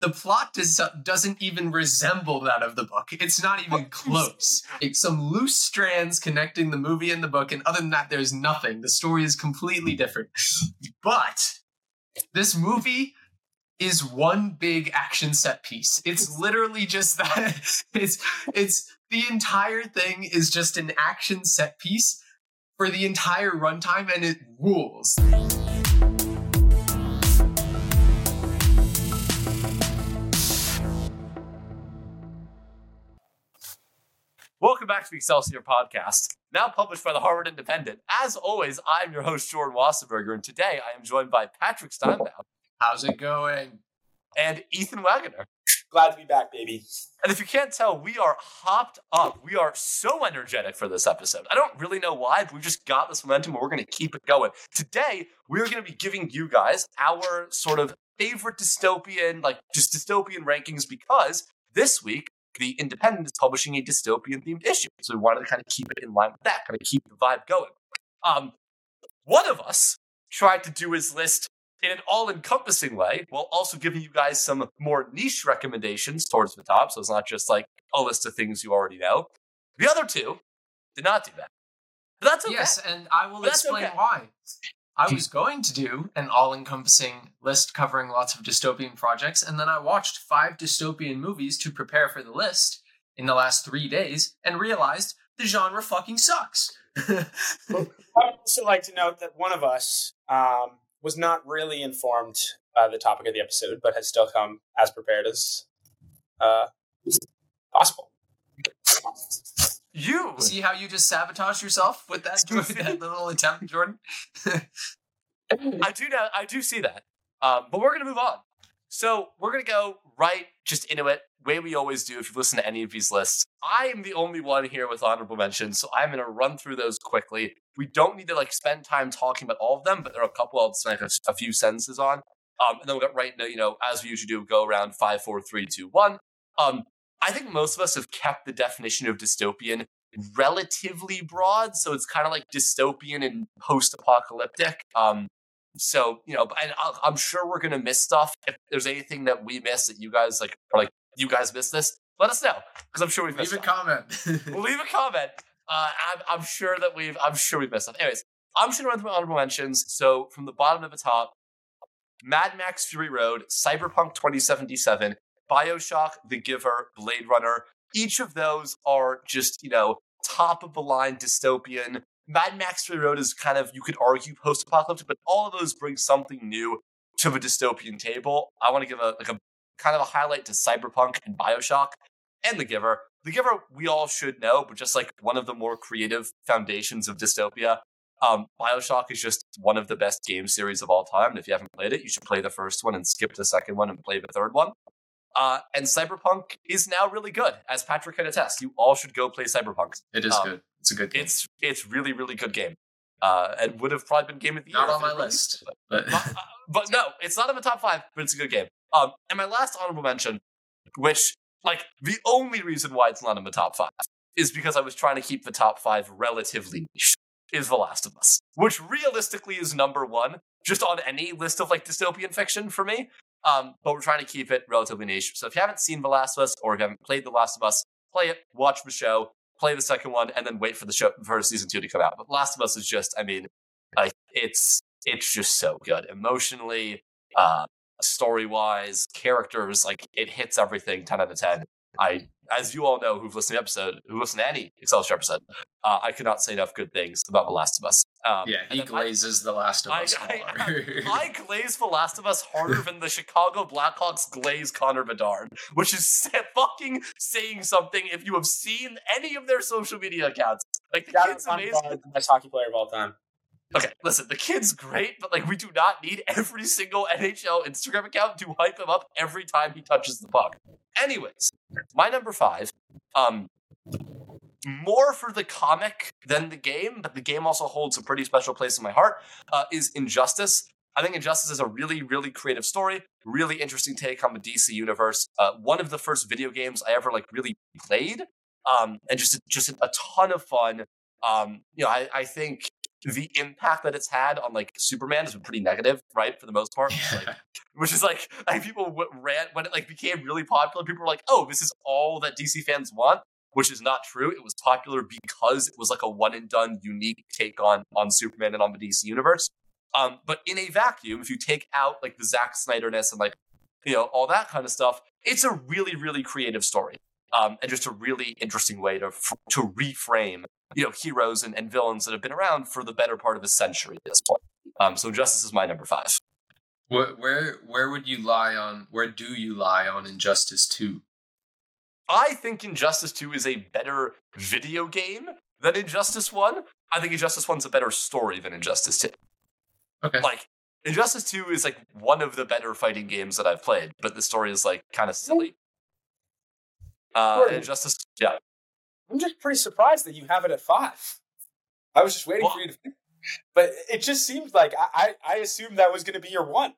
the plot does, doesn't even resemble that of the book. It's not even close. It's some loose strands connecting the movie and the book, and other than that, there's nothing. The story is completely different. But this movie is one big action set piece. It's literally just that. It's it's the entire thing is just an action set piece for the entire runtime, and it rules. Welcome back to the Excelsior podcast, now published by the Harvard Independent. As always, I'm your host, Jordan Wassenberger, and today I am joined by Patrick Steinbaum. How's it going? And Ethan Wagoner. Glad to be back, baby. And if you can't tell, we are hopped up. We are so energetic for this episode. I don't really know why, but we've just got this momentum and we're going to keep it going. Today, we're going to be giving you guys our sort of favorite dystopian, like just dystopian rankings because this week the Independent is publishing a dystopian themed issue. So we wanted to kind of keep it in line with that, kind of keep the vibe going. Um, one of us tried to do his list in an all encompassing way while also giving you guys some more niche recommendations towards the top. So it's not just like a list of things you already know. The other two did not do that. But that's okay. Yes, and I will That's explain okay. why. I was going to do an all encompassing list covering lots of dystopian projects, and then I watched five dystopian movies to prepare for the list in the last three days and realized the genre fucking sucks. I would also like to note that one of us um, was not really informed by the topic of the episode, but has still come as prepared as uh, possible. You See how you just sabotaged yourself with that, that little attempt, Jordan? I do know, I do see that. Um, but we're gonna move on. So we're gonna go right just into it, way we always do. If you've listened to any of these lists, I am the only one here with honorable mentions, so I'm gonna run through those quickly. We don't need to like spend time talking about all of them, but there are a couple I'll spend a, a few sentences on. Um, and then we'll get right into, you know, as we usually do, go around five, four, three, two, one. Um, I think most of us have kept the definition of dystopian relatively broad, so it's kind of like dystopian and post-apocalyptic. Um, so you know, and I'm sure we're gonna miss stuff. If there's anything that we miss that you guys like, are like you guys missed this, let us know because I'm sure we've missed. Leave a stuff. comment. Leave a comment. Uh, I'm, I'm sure that we've. I'm sure we've missed stuff. Anyways, I'm just gonna run through my honorable mentions. So from the bottom to the top, Mad Max Fury Road, Cyberpunk 2077, Bioshock, The Giver, Blade Runner. Each of those are just you know top of the line dystopian. Mad Max Fury Road is kind of you could argue post apocalyptic, but all of those bring something new to the dystopian table. I want to give a like a kind of a highlight to Cyberpunk and Bioshock and The Giver. The Giver, we all should know, but just like one of the more creative foundations of dystopia. Um, Bioshock is just one of the best game series of all time. And if you haven't played it, you should play the first one and skip the second one and play the third one. Uh, and Cyberpunk is now really good, as Patrick can attest. You all should go play Cyberpunk. it is Um, good. It's a good game. It's it's really really good game, uh, and would have probably been game of the year. Not on my list. But But, uh, but no, it's not in the top five, but it's a good game. Um, and my last honorable mention, which like the only reason why it's not in the top five is because I was trying to keep the top five relatively niche. Is The Last of Us, which realistically is number one just on any list of like dystopian fiction for me. Um, but we're trying to keep it relatively niche. So if you haven't seen The Last of Us or if you haven't played The Last of Us, play it, watch the show, play the second one, and then wait for the show for season two to come out. But Last of Us is just, I mean, like it's it's just so good emotionally, uh, story wise, characters. Like it hits everything ten out of ten. I, as you all know, who've listened to the episode, who listened to any Excelsior episode, uh, I could not say enough good things about The Last of Us. Um, yeah, he then I- glazes The Last of I- Us. I-. I glaze The Last of Us harder than the Chicago Blackhawks glaze Connor Bedard, which is fucking saying something if you have seen any of their social media accounts. Like, the Shout kid's amazing. The best hockey player of all time. Okay, listen, the kid's great, but like, we do not need every single NHL Instagram account to hype him up every time he touches the puck. Anyways, my number five, um, more for the comic than the game, but the game also holds a pretty special place in my heart, uh, is Injustice. I think Injustice is a really, really creative story, really interesting take on the DC universe. Uh, one of the first video games I ever like really played, um, and just just a ton of fun. Um, you know, I, I think the impact that it's had on like Superman has been pretty negative, right? For the most part, like, which is like, like people w- ran when it like became really popular. People were like, "Oh, this is all that DC fans want," which is not true. It was popular because it was like a one and done, unique take on on Superman and on the DC universe. Um, but in a vacuum, if you take out like the Zack Snyderness and like you know all that kind of stuff, it's a really really creative story. Um, and just a really interesting way to to reframe you know heroes and, and villains that have been around for the better part of a century at this point. Um, so Injustice is my number five. Where, where where would you lie on? Where do you lie on Injustice Two? I think Injustice Two is a better video game than Injustice One. I think Injustice One's a better story than Injustice Two. Okay. Like Injustice Two is like one of the better fighting games that I've played, but the story is like kind of silly. Uh, Injustice, yeah. I'm just pretty surprised that you have it at five. I was just waiting well, for you to, but it just seemed like I I, I assumed that was going to be your one.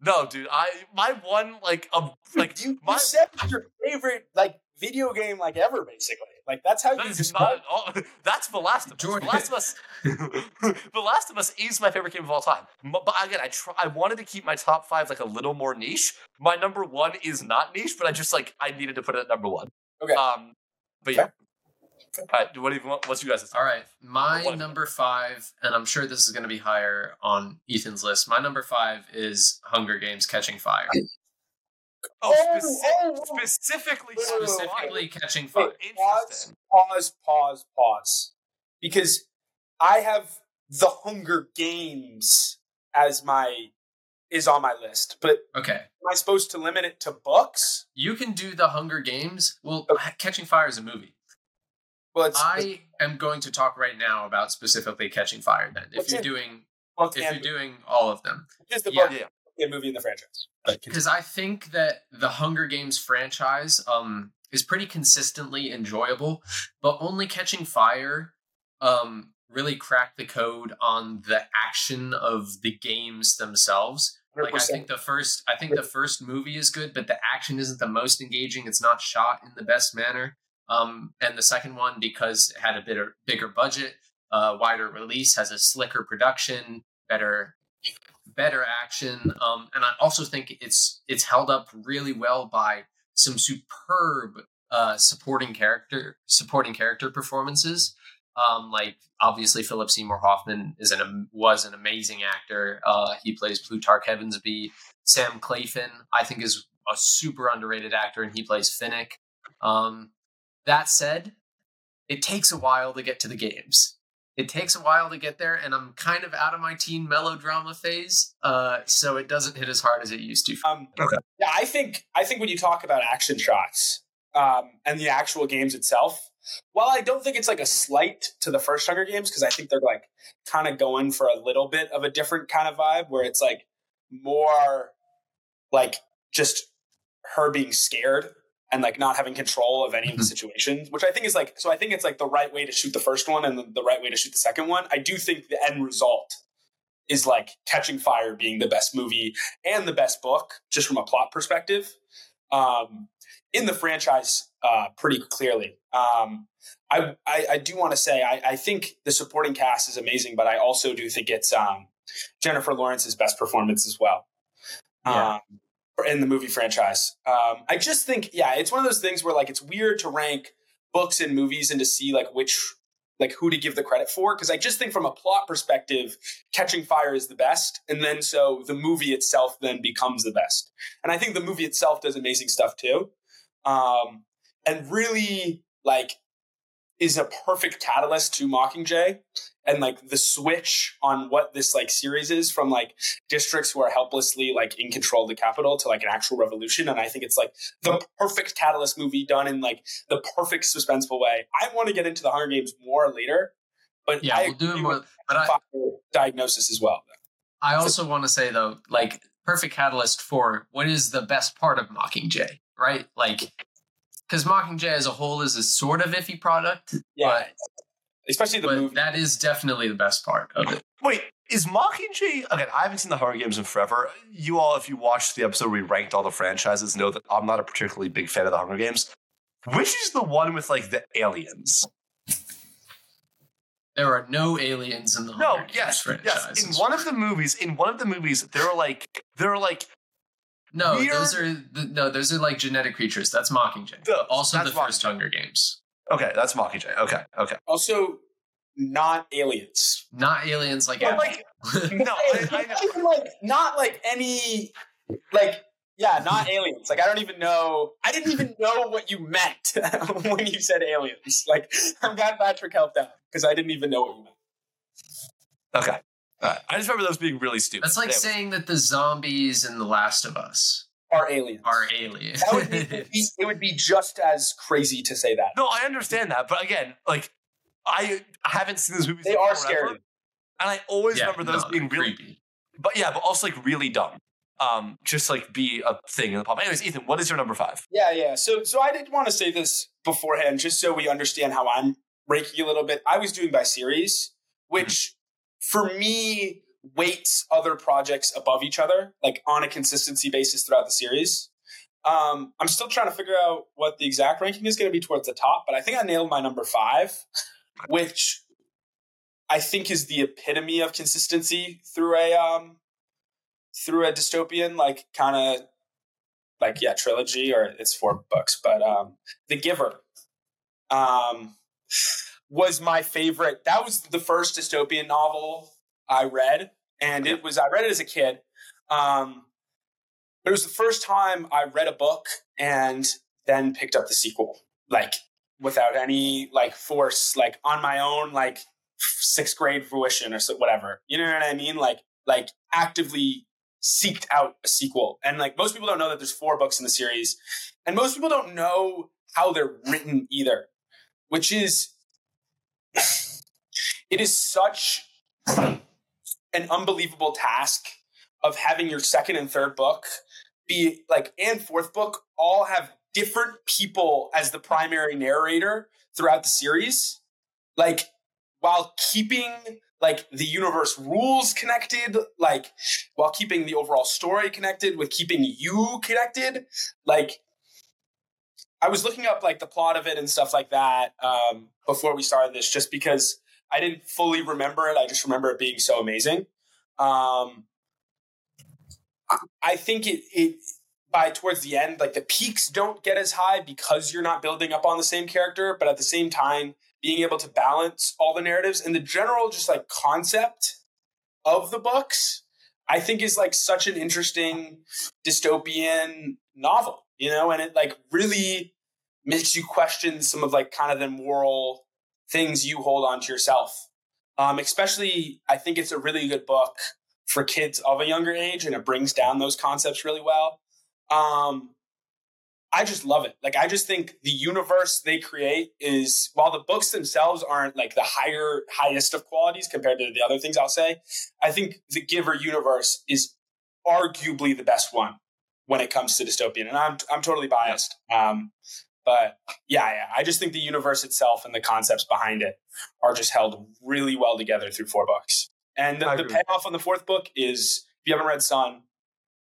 No, dude, I my one like um like you, my, you said your favorite like video game like ever basically. Like that's how that's you describe. Not, oh, that's The Last of Us. The Last of Us. the Last of Us is my favorite game of all time. But again, I try. I wanted to keep my top five like a little more niche. My number one is not niche, but I just like I needed to put it at number one. Okay. Um, but yeah. Okay. All right, what do you want? What's you guys? All right, my number five, and I'm sure this is going to be higher on Ethan's list. My number five is Hunger Games: Catching Fire. Oh, oh, speci- oh, oh, oh. specifically, specifically catching fire. Pause, pause, pause, pause. Because I have the Hunger Games as my is on my list, but okay, am I supposed to limit it to books? You can do the Hunger Games. Well, okay. Catching Fire is a movie. Well, it's, I it's, am going to talk right now about specifically Catching Fire. Then, if you're doing, if you're doing all of them, just the book, yeah. yeah, movie in the franchise. Because I think that the Hunger Games franchise um, is pretty consistently enjoyable, but only Catching Fire um, really cracked the code on the action of the games themselves. 100%. Like I think the first, I think the first movie is good, but the action isn't the most engaging. It's not shot in the best manner. Um, and the second one, because it had a bit bigger budget, uh, wider release, has a slicker production, better better action, um, and I also think it's it's held up really well by some superb uh, supporting character supporting character performances. Um, like obviously Philip Seymour Hoffman is an was an amazing actor. Uh, he plays Plutarch Heavensbee. Sam Claflin, I think, is a super underrated actor, and he plays Finnick. Um, that said, it takes a while to get to the games it takes a while to get there and i'm kind of out of my teen melodrama phase uh, so it doesn't hit as hard as it used to um, okay. yeah i think i think when you talk about action shots um, and the actual games itself while i don't think it's like a slight to the first hunger games because i think they're like kind of going for a little bit of a different kind of vibe where it's like more like just her being scared and like not having control of any of the mm-hmm. situations, which I think is like so. I think it's like the right way to shoot the first one and the, the right way to shoot the second one. I do think the end result is like Catching Fire being the best movie and the best book, just from a plot perspective, um, in the franchise, uh, pretty clearly. Um, I, I, I do want to say I, I think the supporting cast is amazing, but I also do think it's um, Jennifer Lawrence's best performance as well. Yeah. Um, in the movie franchise. Um, I just think, yeah, it's one of those things where like it's weird to rank books and movies and to see like which like who to give the credit for because I just think from a plot perspective, Catching Fire is the best, and then so the movie itself then becomes the best. And I think the movie itself does amazing stuff too, um, and really like is a perfect catalyst to Mockingjay and like the switch on what this like series is from like districts who are helplessly like in control of the capital to like an actual revolution and i think it's like the perfect catalyst movie done in like the perfect suspenseful way i want to get into the hunger games more later but yeah I we'll do it more but I, diagnosis as well i also so, want to say though like perfect catalyst for what is the best part of mockingjay right like because Mockingjay as a whole is a sort of iffy product. Yeah. But especially the movie. That is definitely the best part of it. Wait, is Mockingjay again? I haven't seen the Hunger Games in forever. You all, if you watched the episode where we ranked all the franchises, know that I'm not a particularly big fan of the Hunger Games. Which is the one with like the aliens? There are no aliens in the No, Hunger Games yes, franchise. yes. In one of the movies, in one of the movies, there are like there are like no, weird- those are the, no, those are like genetic creatures. That's Mockingjay. Those, also, the first Mockingjay. Hunger Games. Okay, that's Mockingjay. Okay, okay. Also, not aliens. Not aliens like But like no, I, I know. Like not like any like yeah, not aliens. Like I don't even know. I didn't even know what you meant when you said aliens. Like I'm glad Patrick helped out because I didn't even know what you meant. Okay. All right. I just remember those being really stupid. That's like Anyway. saying that the zombies in The Last of Us Are aliens? are aliens. That would be, it would be- it would be just as crazy to say that. No, I understand that, but again, like I haven't seen those movies. They are forever, scary. and I always Yeah, remember those no, being really, creepy. but yeah, but also like really dumb. Um, just like be a thing in the pop. Anyways, Ethan, what is your number five? Yeah, yeah. So, so I did want to say this beforehand, just so we understand how I'm ranking a little bit. I was doing by series, which for me weights other projects above each other, like on a consistency basis throughout the series. Um, I'm still trying to figure out what the exact ranking is going to be towards the top, but I think I nailed my number five, which I think is the epitome of consistency through a um, through a dystopian like kind of like yeah trilogy or it's four books but um the giver um was my favorite that was the first dystopian novel i read and it was i read it as a kid um but it was the first time i read a book and then picked up the sequel like without any like force like on my own like sixth grade fruition or so whatever you know what i mean like like actively seeked out a sequel. And like most people don't know that there's four books in the series. And most people don't know how they're written either, which is it is such an unbelievable task of having your second and third book be like and fourth book all have different people as the primary narrator throughout the series. Like while keeping like the universe rules connected, like while keeping the overall story connected, with keeping you connected. Like I was looking up like the plot of it and stuff like that um, before we started this, just because I didn't fully remember it. I just remember it being so amazing. Um, I- think it it by towards the end, like the peaks don't get as high because you're not building up on the same character, but at the same time, being able to balance all the narratives and the general just like concept of the books, I think is like such an interesting dystopian novel, you know, and it like really makes you question some of like kind of the moral things you hold on to yourself. Um, especially, I think it's a really good book for kids of a younger age, and it brings down those concepts really well. Um, I just love it. Like I just think the universe they create is while the books themselves aren't like the higher highest of qualities compared to the other things I'll say, I think the Giver universe is arguably the best one when it comes to dystopian. And I'm I'm totally biased. Um, but yeah, yeah, I just think the universe itself and the concepts behind it are just held really well together through four books. And the, the payoff on the fourth book is if you haven't read Son,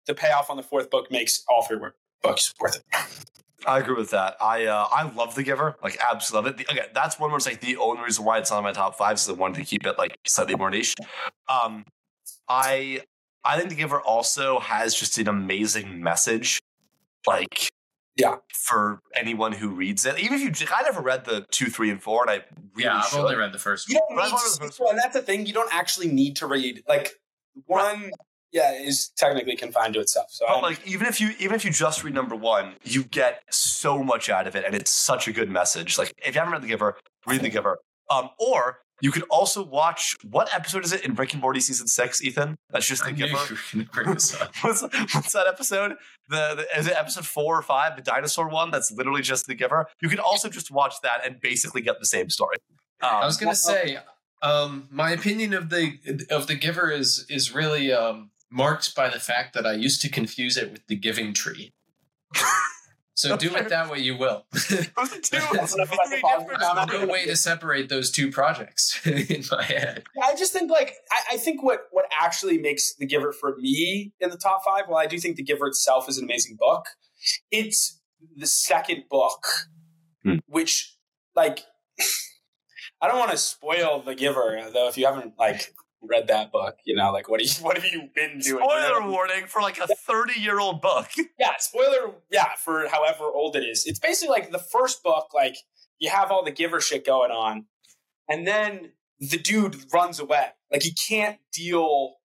the payoff on the fourth book makes all three books worth it. I agree with that. I uh, I love The Giver, like absolutely love it. The, again, that's one where it's like the only reason why it's on my top five is the one to keep it like slightly more niche. Um, I I think The Giver also has just an amazing message, like Yeah. for anyone who reads it. Even if you, I never read the two, three, and four, and I really yeah, I've should. only read the first You one. don't But need to, it well, and that's the thing. You don't actually need to read like one. Yeah, is technically confined to itself. So But like even if you even if you just read number one, you get so much out of it, and it's such a good message. Like if you haven't read The Giver, read The Giver. Um, or you could also watch what episode is it in Rick and Morty season six, Ethan? That's just The Giver. you were going to bring this up. what's, what's that episode? The, the is it episode four or five, the dinosaur one? That's literally just The Giver. You could also just watch that and basically get the same story. Um, I was gonna say, um, my opinion of the of the giver is is really um, marked by the fact that I used to confuse it with the giving tree. So do it that way you will. those are two That's enough about the very positive different comment. There's no way to separate those two projects in my head. I just think like I, I think what what actually makes The Giver for me in the top five. While I do think The Giver itself is an amazing book, it's the second book, Hmm. which like I don't want to spoil The Giver though. If you haven't like read that book, you know, like what do you, what have you been doing? You Spoiler know? warning for like a 30 year old book. Yeah, spoiler. Yeah, for however old it is. It's basically like the first book. Like you have all the Giver shit going on, and then the dude runs away. Like he can't deal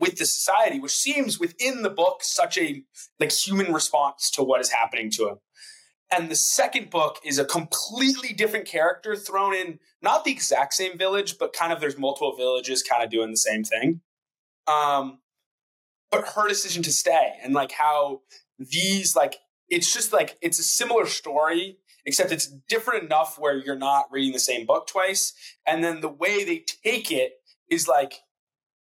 with the society, which seems within the book such a like human response to what is happening to him. And the second book is a completely different character thrown in, not the exact same village, but kind of there's multiple villages kind of doing the same thing. Um, but her decision to stay and like how these like it's just like it's a similar story except it's different enough where you're not reading the same book twice. And then the way they take it is like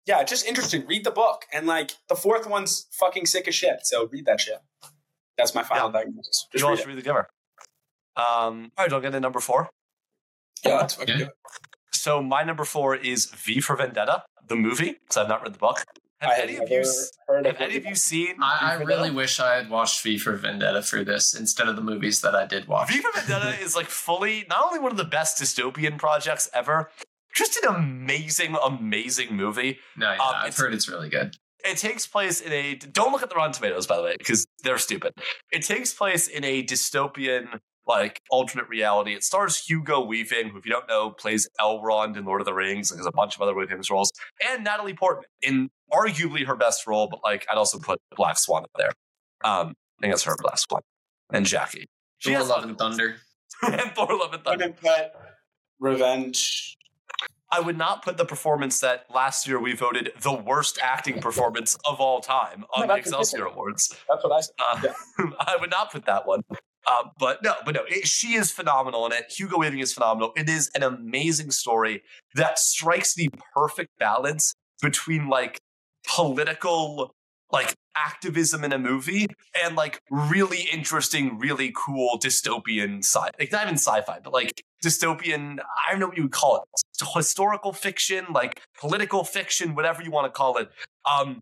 yeah just interesting. Read the book. And like the fourth one's fucking sick as shit so read that shit that's my final Yeah. diagnosis You just all read should it. read the giver. Um, all right, I'll get to number four. yeah that's fucking Okay. good. So my number four is V for Vendetta, the movie, because I've not read the book. Have I have any of you heard have of any of you seen? I, for really wish I had watched V for Vendetta for this instead of the movies that I did watch. V for Vendetta is like fully not only one of the best dystopian projects ever, just an amazing, amazing movie. No, yeah, Um, I've heard it's really good. It takes place in a don't look at the Rotten Tomatoes by the way because they're stupid. It takes place in a dystopian like alternate reality. It stars Hugo Weaving, who if you don't know plays Elrond in Lord of the Rings, and has a bunch of other really famous roles, and Natalie Portman in arguably her best role, but like I'd also put Black Swan up there. Um, I think that's her Black Swan and Jackie. She Thor, has Love, and Thunder. and Thor: Love and I Thunder. revenge I would not put the performance that last year we voted the worst acting performance of all time on No, the Excelsior. Awards. that's what i said Uh, Yeah. I would not put that one. Uh, but no, but no, it, she is phenomenal in it. Hugo Weaving is phenomenal. It is an amazing story that strikes the perfect balance between like political like activism in a movie and like really interesting, really cool dystopian sci like not even sci-fi, but like dystopian, I don't know what you would call it. Historical fiction, like political fiction, whatever you want to call it. Um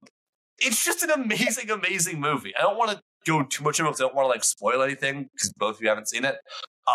it's just an amazing, amazing movie. I don't want to go too much into it because I don't want to like spoil anything because both of you haven't seen it.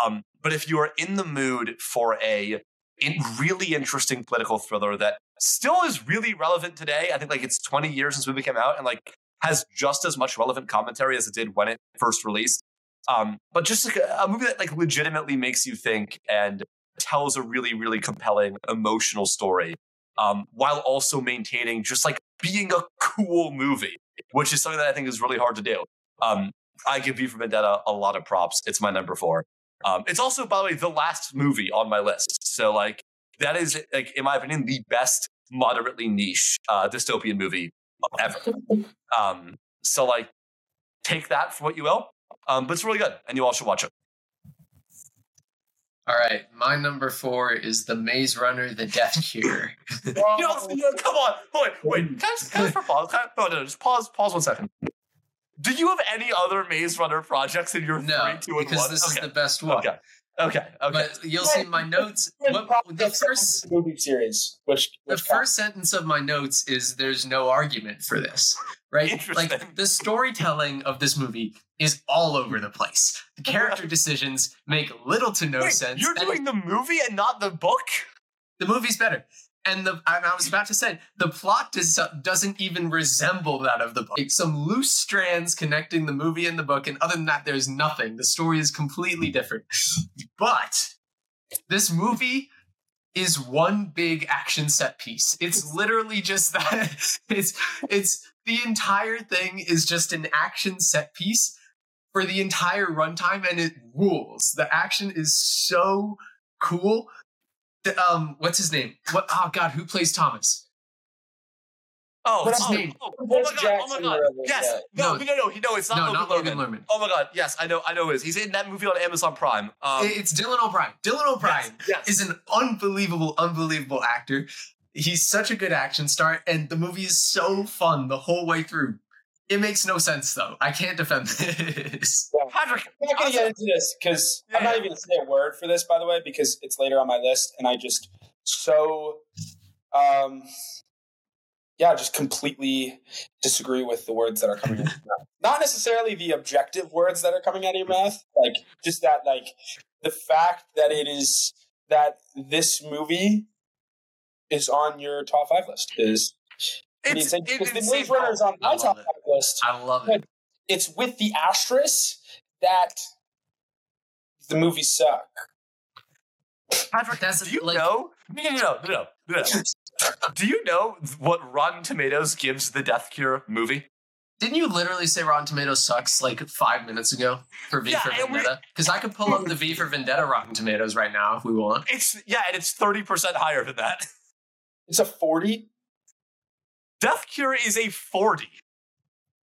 Um, but if you are in the mood for a in really interesting political thriller that still is really relevant today, I think like it's 20 years since the movie came out and like has just as much relevant commentary as it did when it first released. Um, but just like a, a movie that like legitimately makes you think and tells a really, really compelling emotional story, um, while also maintaining just like being a cool movie, which is something that I think is really hard to do. Um, I give V for Vendetta a lot of props. It's my number four. Um, it's also, by the way, the last movie on my list. So, like, that is, like, in my opinion, the best moderately niche uh, dystopian movie ever. Um, so, like, take that for what you will. Um, but it's really good, and you all should watch it. All right, my number four is The Maze Runner: The Death Cure. You know, you know, come on, wait, wait. Can I just, can I just for pause? Can I, no, no, just pause. Pause one second. Do you have any other Maze Runner projects in your no, three, two, and because one? this okay. is the best one. okay, okay, okay. But you'll see my notes. What, the first, movie series which, the which first sentence of my notes is "There's no argument for this." Right? Like the storytelling of this movie is all over the place. The character decisions make little to no Wait, sense. You're doing the movie and not the book? the movie's better. And the and I was about to say the plot does, doesn't even resemble that of the book. Like, some loose strands connecting the movie and the book, and other than that, there's nothing. The story is completely different. But this movie is one big action set piece. It's literally just that. It's it's the entire thing is just an action set piece for the entire runtime, and it rules. The action is so cool. The, um, what's his name? What? Oh God, who plays Thomas? Oh, What's his oh, name? Oh, oh my god! Oh my god! Yes, no, No. no, no, he- no, it's not no, Logan not Lerman. Logan Lerman. Oh my god! Yes, I know, I know. Who it is he's in that movie on Amazon Prime? Um, it's Dylan O'Brien. Dylan O'Brien yes, yes. is an unbelievable, unbelievable actor. He's such a good action star, and the movie is so fun the whole way through. It makes no sense though. I can't defend this. Patrick. I'm not going to get into this because I'm not even going to say a word for this, by the way, because it's later on my list, and I just so, um, yeah, just completely disagree with the words that are coming out of your mouth. Not necessarily the objective words that are coming out of your mouth, like just that, like the fact that it is that this movie is on your top five list. Is pretty It's, insane. it's Because the insane Maze Runner is on my top it. five list. I love it. It's with the asterisk that the movies suck. Patrick, That's do you like- know? No, no, no, no, no, no, no. do you know what Rotten Tomatoes gives the Death Cure movie? Didn't you literally say Rotten Tomatoes sucks like five minutes ago for V Yeah, for Vendetta? Because I could pull up the V for Vendetta Rotten Tomatoes right now if we want. It's yeah, and it's thirty percent higher than that. It's a forty. Death Cure is a forty.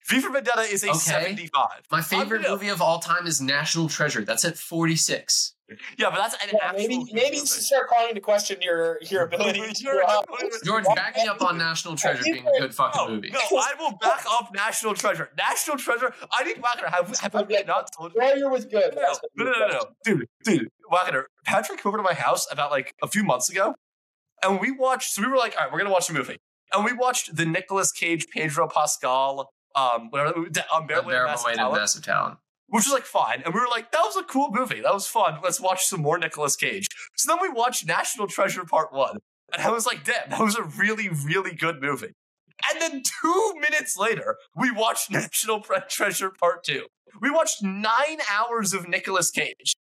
V for Vendetta is a Okay. seventy-five. My favorite movie of all time is National Treasure. That's at 46. Yeah, but that's an Yeah, actual maybe maybe you should start calling into question your your ability. You're- to, uh, George, back me up on National Treasure being a good fucking No, movie. no, I will back up National Treasure. National Treasure. I think Wagner have have I Okay. not told Warrior was good. No, no, no, no, no, dude, dude, Wagner. Patrick came over to my house about like a few months ago, and we watched. So we were like, all right, we're gonna watch a movie, and we watched the Nicolas Cage, Pedro Pascal, um, whatever, Bear Unbearable Massive Weight of Massive Talent. which was like fine, and we were like, that was a cool movie, that was fun. Let's watch some more Nicolas Cage. So then we watched National Treasure Part One, and I was like, damn, that was a really, really good movie. And then two minutes later, we watched National Treasure Part Two. We watched nine hours of Nicolas Cage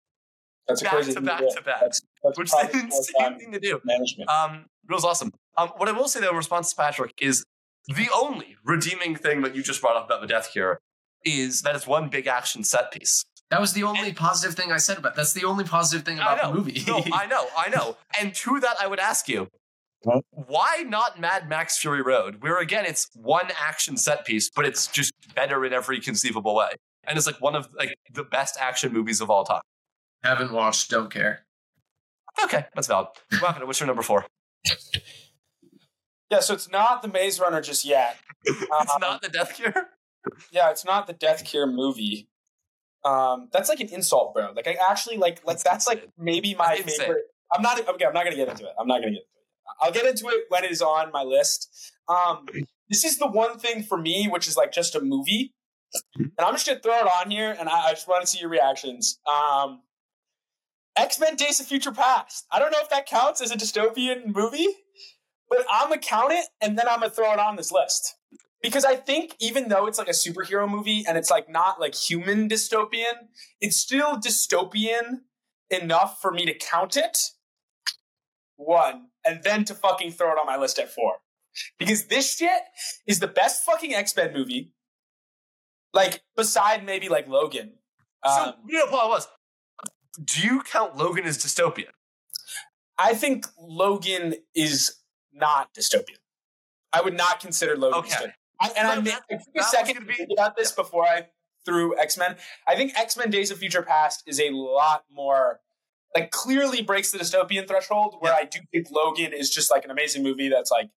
That's a back crazy to back movie. to back, That's, that's which is an probably more insane thing to do. management. Um, it was awesome. Um, what I will say though, in response to Patrick, is the only redeeming thing that you just brought up about the Death Cure is that it's one big action set piece. That was the only positive thing I said about. That's the only positive thing about know. the movie. no, I know, I know. And to that, I would ask you, why not Mad Max Fury Road, where again it's one action set piece, but it's just better in every conceivable way, and it's like one of like the best action movies of all time. Haven't watched. Don't care. Okay, that's valid. Wagner, what's your number four? yeah, so it's not the Maze Runner just yet. It's Um, not the Death Cure. Yeah, it's not the Death Cure movie. Um, that's like an insult, bro. Like I actually like like That's that's like maybe my That's insane. favorite. I'm not okay. I'm not gonna get into it. I'm not gonna get into it. I'll get into it when it is on my list. Um, this is the one thing for me, which is like just a movie, and I'm just gonna throw it on here, and I, I just want to see your reactions. Um, X Men: Days of Future Past. I don't know if that counts as a dystopian movie, but I'm gonna count it, and then I'm gonna throw it on this list because I think even though it's like a superhero movie and it's like not like human dystopian, it's still dystopian enough for me to count it. One, and then to fucking throw it on my list at four. Because this shit is the best fucking X Men movie. Like, beside maybe like Logan. so, Um, you know, Paul was. Do you count Logan as dystopian? I think Logan is not dystopian. I would not consider Logan Okay. dystopian. I, and I, I took a second gonna be- think about this before I threw X Men. I think X Men Days of Future Past is a lot more, like, clearly breaks the dystopian threshold. Where Yeah. I do think Logan is just like an amazing movie that's like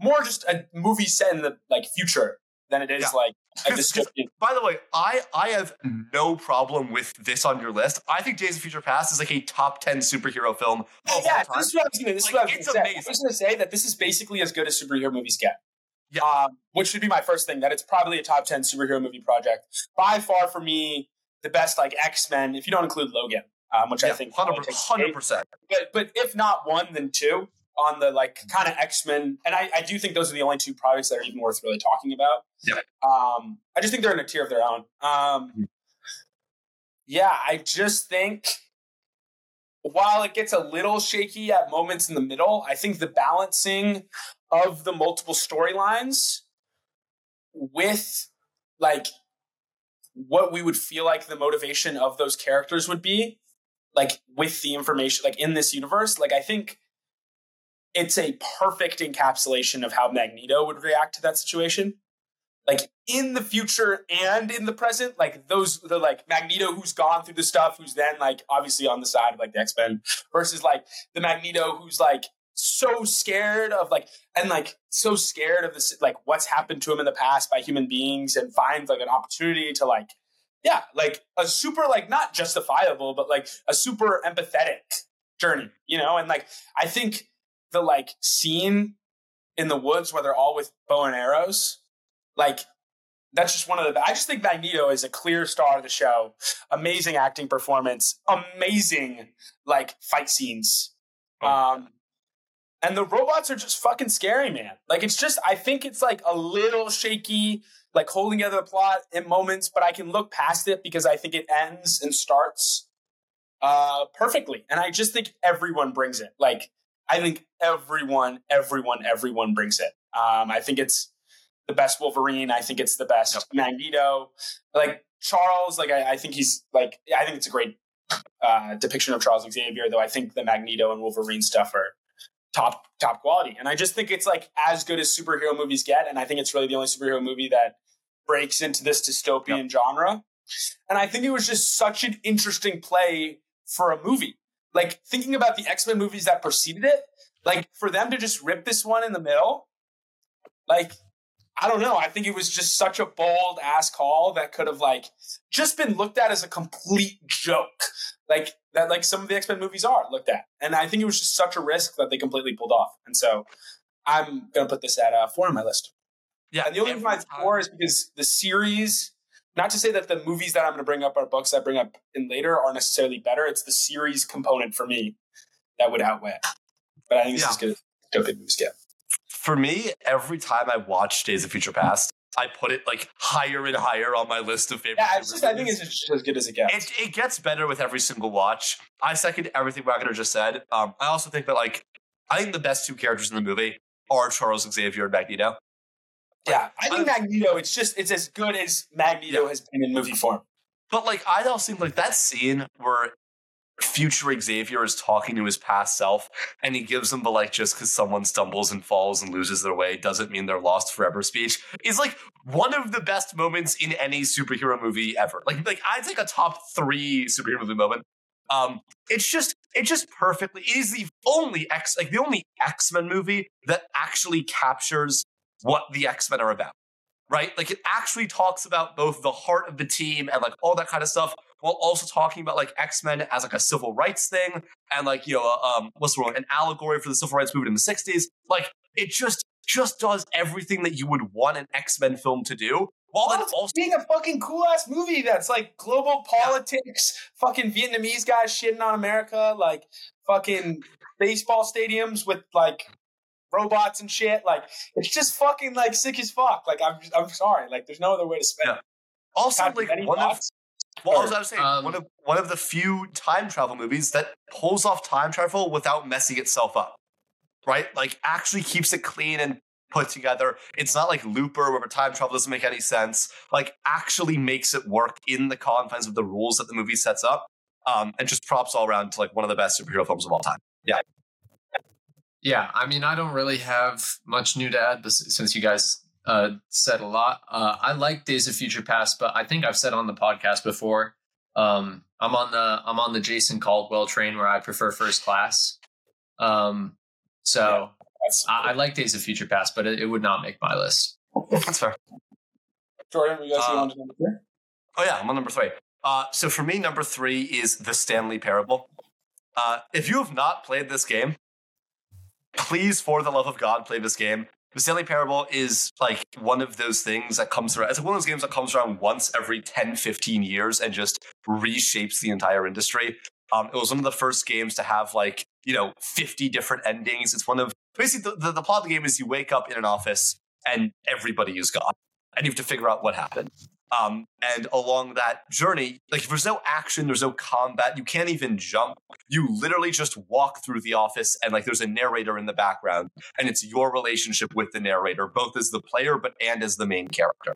more just a movie set in the like future than it is Yeah. like a dystopian. By the way, I I have no problem with this on your list. I think Days of Future Past is like a top ten superhero film of yeah, this is what I was gonna. This is what I was gonna say. I was gonna say that this is basically as good as superhero movies get. Yeah. Um, which should be my first thing. That it's probably a top ten superhero movie project. By far, for me, the best like X Men, if you don't include Logan, um, which I think hundred probably takes hundred eight. percent. But but if not one, then two on the like kind of X Men. And I, I do think those are the only two projects that are even worth really talking about. Yeah. Um, I just think they're in a tier of their own. Um, Mm-hmm. yeah, I just think while it gets a little shaky at moments in the middle, I think the balancing of the multiple storylines with like what we would feel like the motivation of those characters would be, like with the information, like in this universe, like I think it's a perfect encapsulation of how Magneto would react to that situation. Like in the future and in the present, like those the like Magneto who's gone through the stuff, who's then like obviously on the side of like the X Men, versus like the Magneto who's like so scared of like and like so scared of this like what's happened to him in the past by human beings and finds like an opportunity to like yeah like a super like not justifiable but like a super empathetic journey you know and like i think the like scene in the woods where they're all with bow and arrows like that's just one of the i just think magneto is a clear star of the show amazing acting performance amazing like fight scenes Um, and the robots are just fucking scary, man. Like it's just, I think it's like a little shaky, like holding together the plot in moments, but I can look past it because I think it ends and starts uh, perfectly. And I just think everyone brings it. Like I think everyone, everyone, everyone brings it. Um, I think it's the best Wolverine. I think it's the best Yep. Magneto. Like Charles, like I, I think he's like I think it's a great uh, depiction of Charles Xavier. Though I think the Magneto and Wolverine stuff are top top quality. And I just think it's like as good as superhero movies get. And I think it's really the only superhero movie that breaks into this dystopian genre. And I think it was just such an interesting play for a movie. Like thinking about the X Men movies that preceded it, like for them to just rip this one in the middle, like I don't know. I think it was just such a bold ass call that could have like just been looked at as a complete joke, like that. Like some of the X Men movies are looked at, and I think it was just such a risk that they completely pulled off. And so I'm gonna put this at uh, four on my list. Yeah, And the only reason why it's four is because the series. Not to say that the movies that I'm going to bring up are books I bring up in later are necessarily better. It's the series component for me that would outweigh. it. But I think it's Yeah. as good as dystopian movies get. for me, every time I watch Days of Future Past, I put it like higher and higher on my list of favorite. Yeah, it's just I think it's just as good as it gets. It, it gets better with every single watch. I second everything Wagner just said. Um, I also think that like I think the best two characters in the movie are Charles Xavier and Magneto. Yeah, I think I'm- Magneto. It's just it's as good as Magneto Yeah. has been in movie form. But like I also think like that scene where future Xavier is talking to his past self and he gives him the like just because someone stumbles and falls and loses their way doesn't mean they're lost forever speech is like one of the best moments in any superhero movie ever. Like like I'd take a top three superhero movie moment. Um it's just it just perfectly it is the only X like the only X-Men movie that actually captures what the X-Men are about right? Like it actually talks about both the heart of the team and like all that kind of stuff, while also talking about like X Men as like a civil rights thing and like you know uh, um what's the wrong an allegory for the civil rights movement in the '60s. Like it just just does everything that you would want an X Men film to do, while then Well, also being a fucking cool ass movie that's like global politics, fucking Vietnamese guys shitting on America, like fucking baseball stadiums with like robots and shit. Like it's just fucking like sick as fuck. Like I'm I'm sorry. Like there's no other way to spend Yeah. it. also Patrick, like any one of thoughts? Well, I was about to say Um, one of one of the few time travel movies that pulls off time travel without messing itself up, right? Like actually keeps it clean and put together. It's not like Looper where time travel doesn't make any sense. Like actually makes it work in the confines of the rules that the movie sets up, um, and just props all around to like one of the best superhero films of all time. Yeah, I mean, I don't really have much new to add bes- since you guys uh, said a lot. Uh, I like Days of Future Past, but I think I've said on the podcast before. Um, I'm on the I'm on the Jason Caldwell train where I prefer First Class. Um, so That's I, I like Days of Future Past, but it, it would not make my list. That's fair. Jordan, you guys Uh, on to number three? Oh yeah, I'm on number three. Uh, so for me, number three is the Stanley Parable. Uh, if you have not played this game, please, for the love of God, play this game. The Stanley Parable is like one of those things that comes around. It's one of those games that comes around once every 10, 15 years and just reshapes the entire industry. Um, it was one of the first games to have like, you know, 50 different endings. It's one of basically the, the, the plot of the game is you wake up in an office and everybody is gone and you have to figure out what happened. Um, and along that journey, like if there's no action, there's no combat, you can't even jump. You literally just walk through the office and like there's a narrator in the background, and it's your relationship with the narrator, both as the player but and as the main character.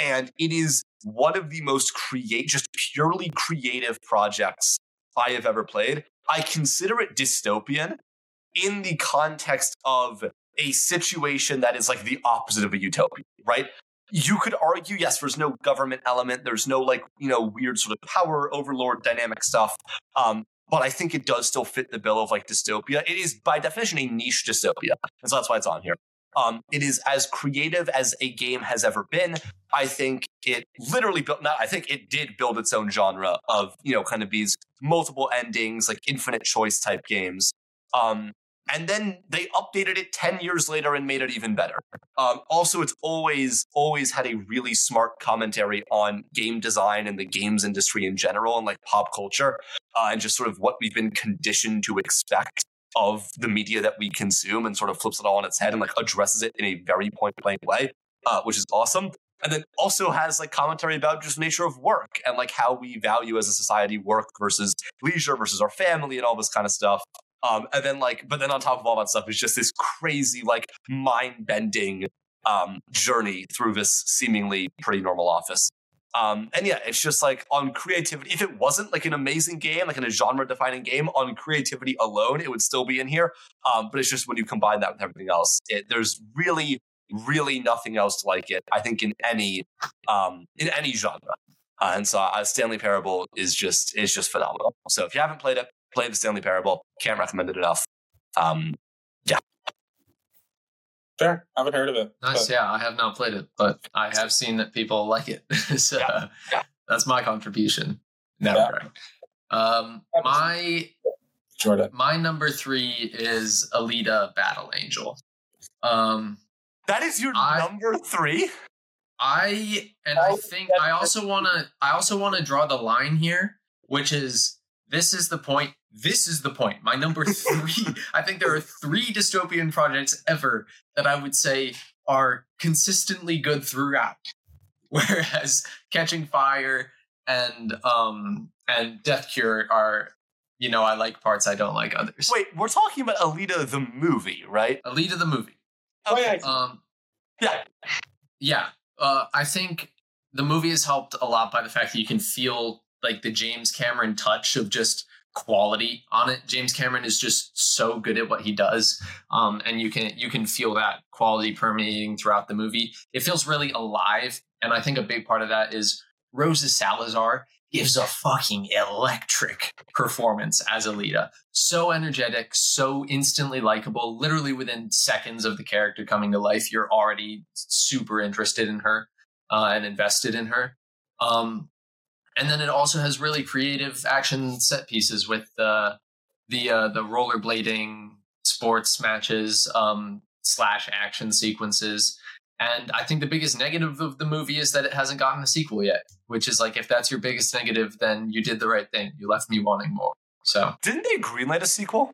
And it is one of the most create, just purely creative projects I have ever played. I consider it dystopian in the context of a situation that is like the opposite of a utopia, right? You could argue, yes, there's no government element, there's no like, you know, weird sort of power overlord dynamic stuff. Um, but I think it does still fit the bill of like dystopia. It is by definition a niche dystopia. And so that's why it's on here. Um, it is as creative as a game has ever been. I think it literally built, not, I think it did build its own genre of, you know, kind of these multiple endings, like infinite choice type games. Um, and then they updated it 10 years later and made it even better. Um, also, it's always, always had a really smart commentary on game design and the games industry in general and like pop culture uh, and just sort of what we've been conditioned to expect of the media that we consume and sort of flips it all on its head and like addresses it in a very point blank way, uh, which is awesome. And then also has like commentary about just nature of work and like how we value as a society work versus leisure versus our family and all this kind of stuff. Um, and then like, but then on top of all that stuff is just this crazy, like mind bending um, journey through this seemingly pretty normal office. Um, and yeah, it's just like on creativity. If it wasn't like an amazing game, like in a genre defining game, on creativity alone, it would still be in here. Um, but it's just when you combine that with everything else, it, there's really, really nothing else like it. I think in any um, in any genre. Uh, and so uh, Stanley Parable is just is just phenomenal. So if you haven't played it, play the Stanley Parable. Can't recommend it enough. Um, Sure, I haven't heard of it. Nice. but- Yeah, I have not played it, but I have seen that people like it. so Yeah, yeah. that's my contribution. in that Yeah. regard. Um, my Jordan. my number three is Alita Battle Angel. Um, that is your I- number three. I and I Oh, think I also want to I also want to draw the line here, which is this is the point. This is the point. My number three. I think there are three dystopian projects ever that I would say are consistently good throughout, whereas Catching Fire and um and Death Cure are. You know, I like parts, I don't like others. Wait, we're talking about Alita the movie, right? Alita the movie. Oh, yeah. Um, Yeah. yeah uh, i think the movie is helped a lot by the fact that you can feel like the james cameron touch of just quality on it. James cameron is just so good at what he does um, and you can you can feel that quality permeating throughout the movie. It feels really alive and i think a big part of that is rosa salazar gives a fucking electric performance as alita. So energetic so instantly likable. Literally within seconds of the character coming to life you're already super interested in her uh, and invested in her. Um, and then it also has really creative action set pieces with uh, the uh, the rollerblading sports matches um, slash action sequences. And i think the biggest negative of the movie is that it hasn't gotten a sequel yet which is like if that's your biggest negative then you did the right thing. You left me wanting more. So Didn't they greenlight a sequel?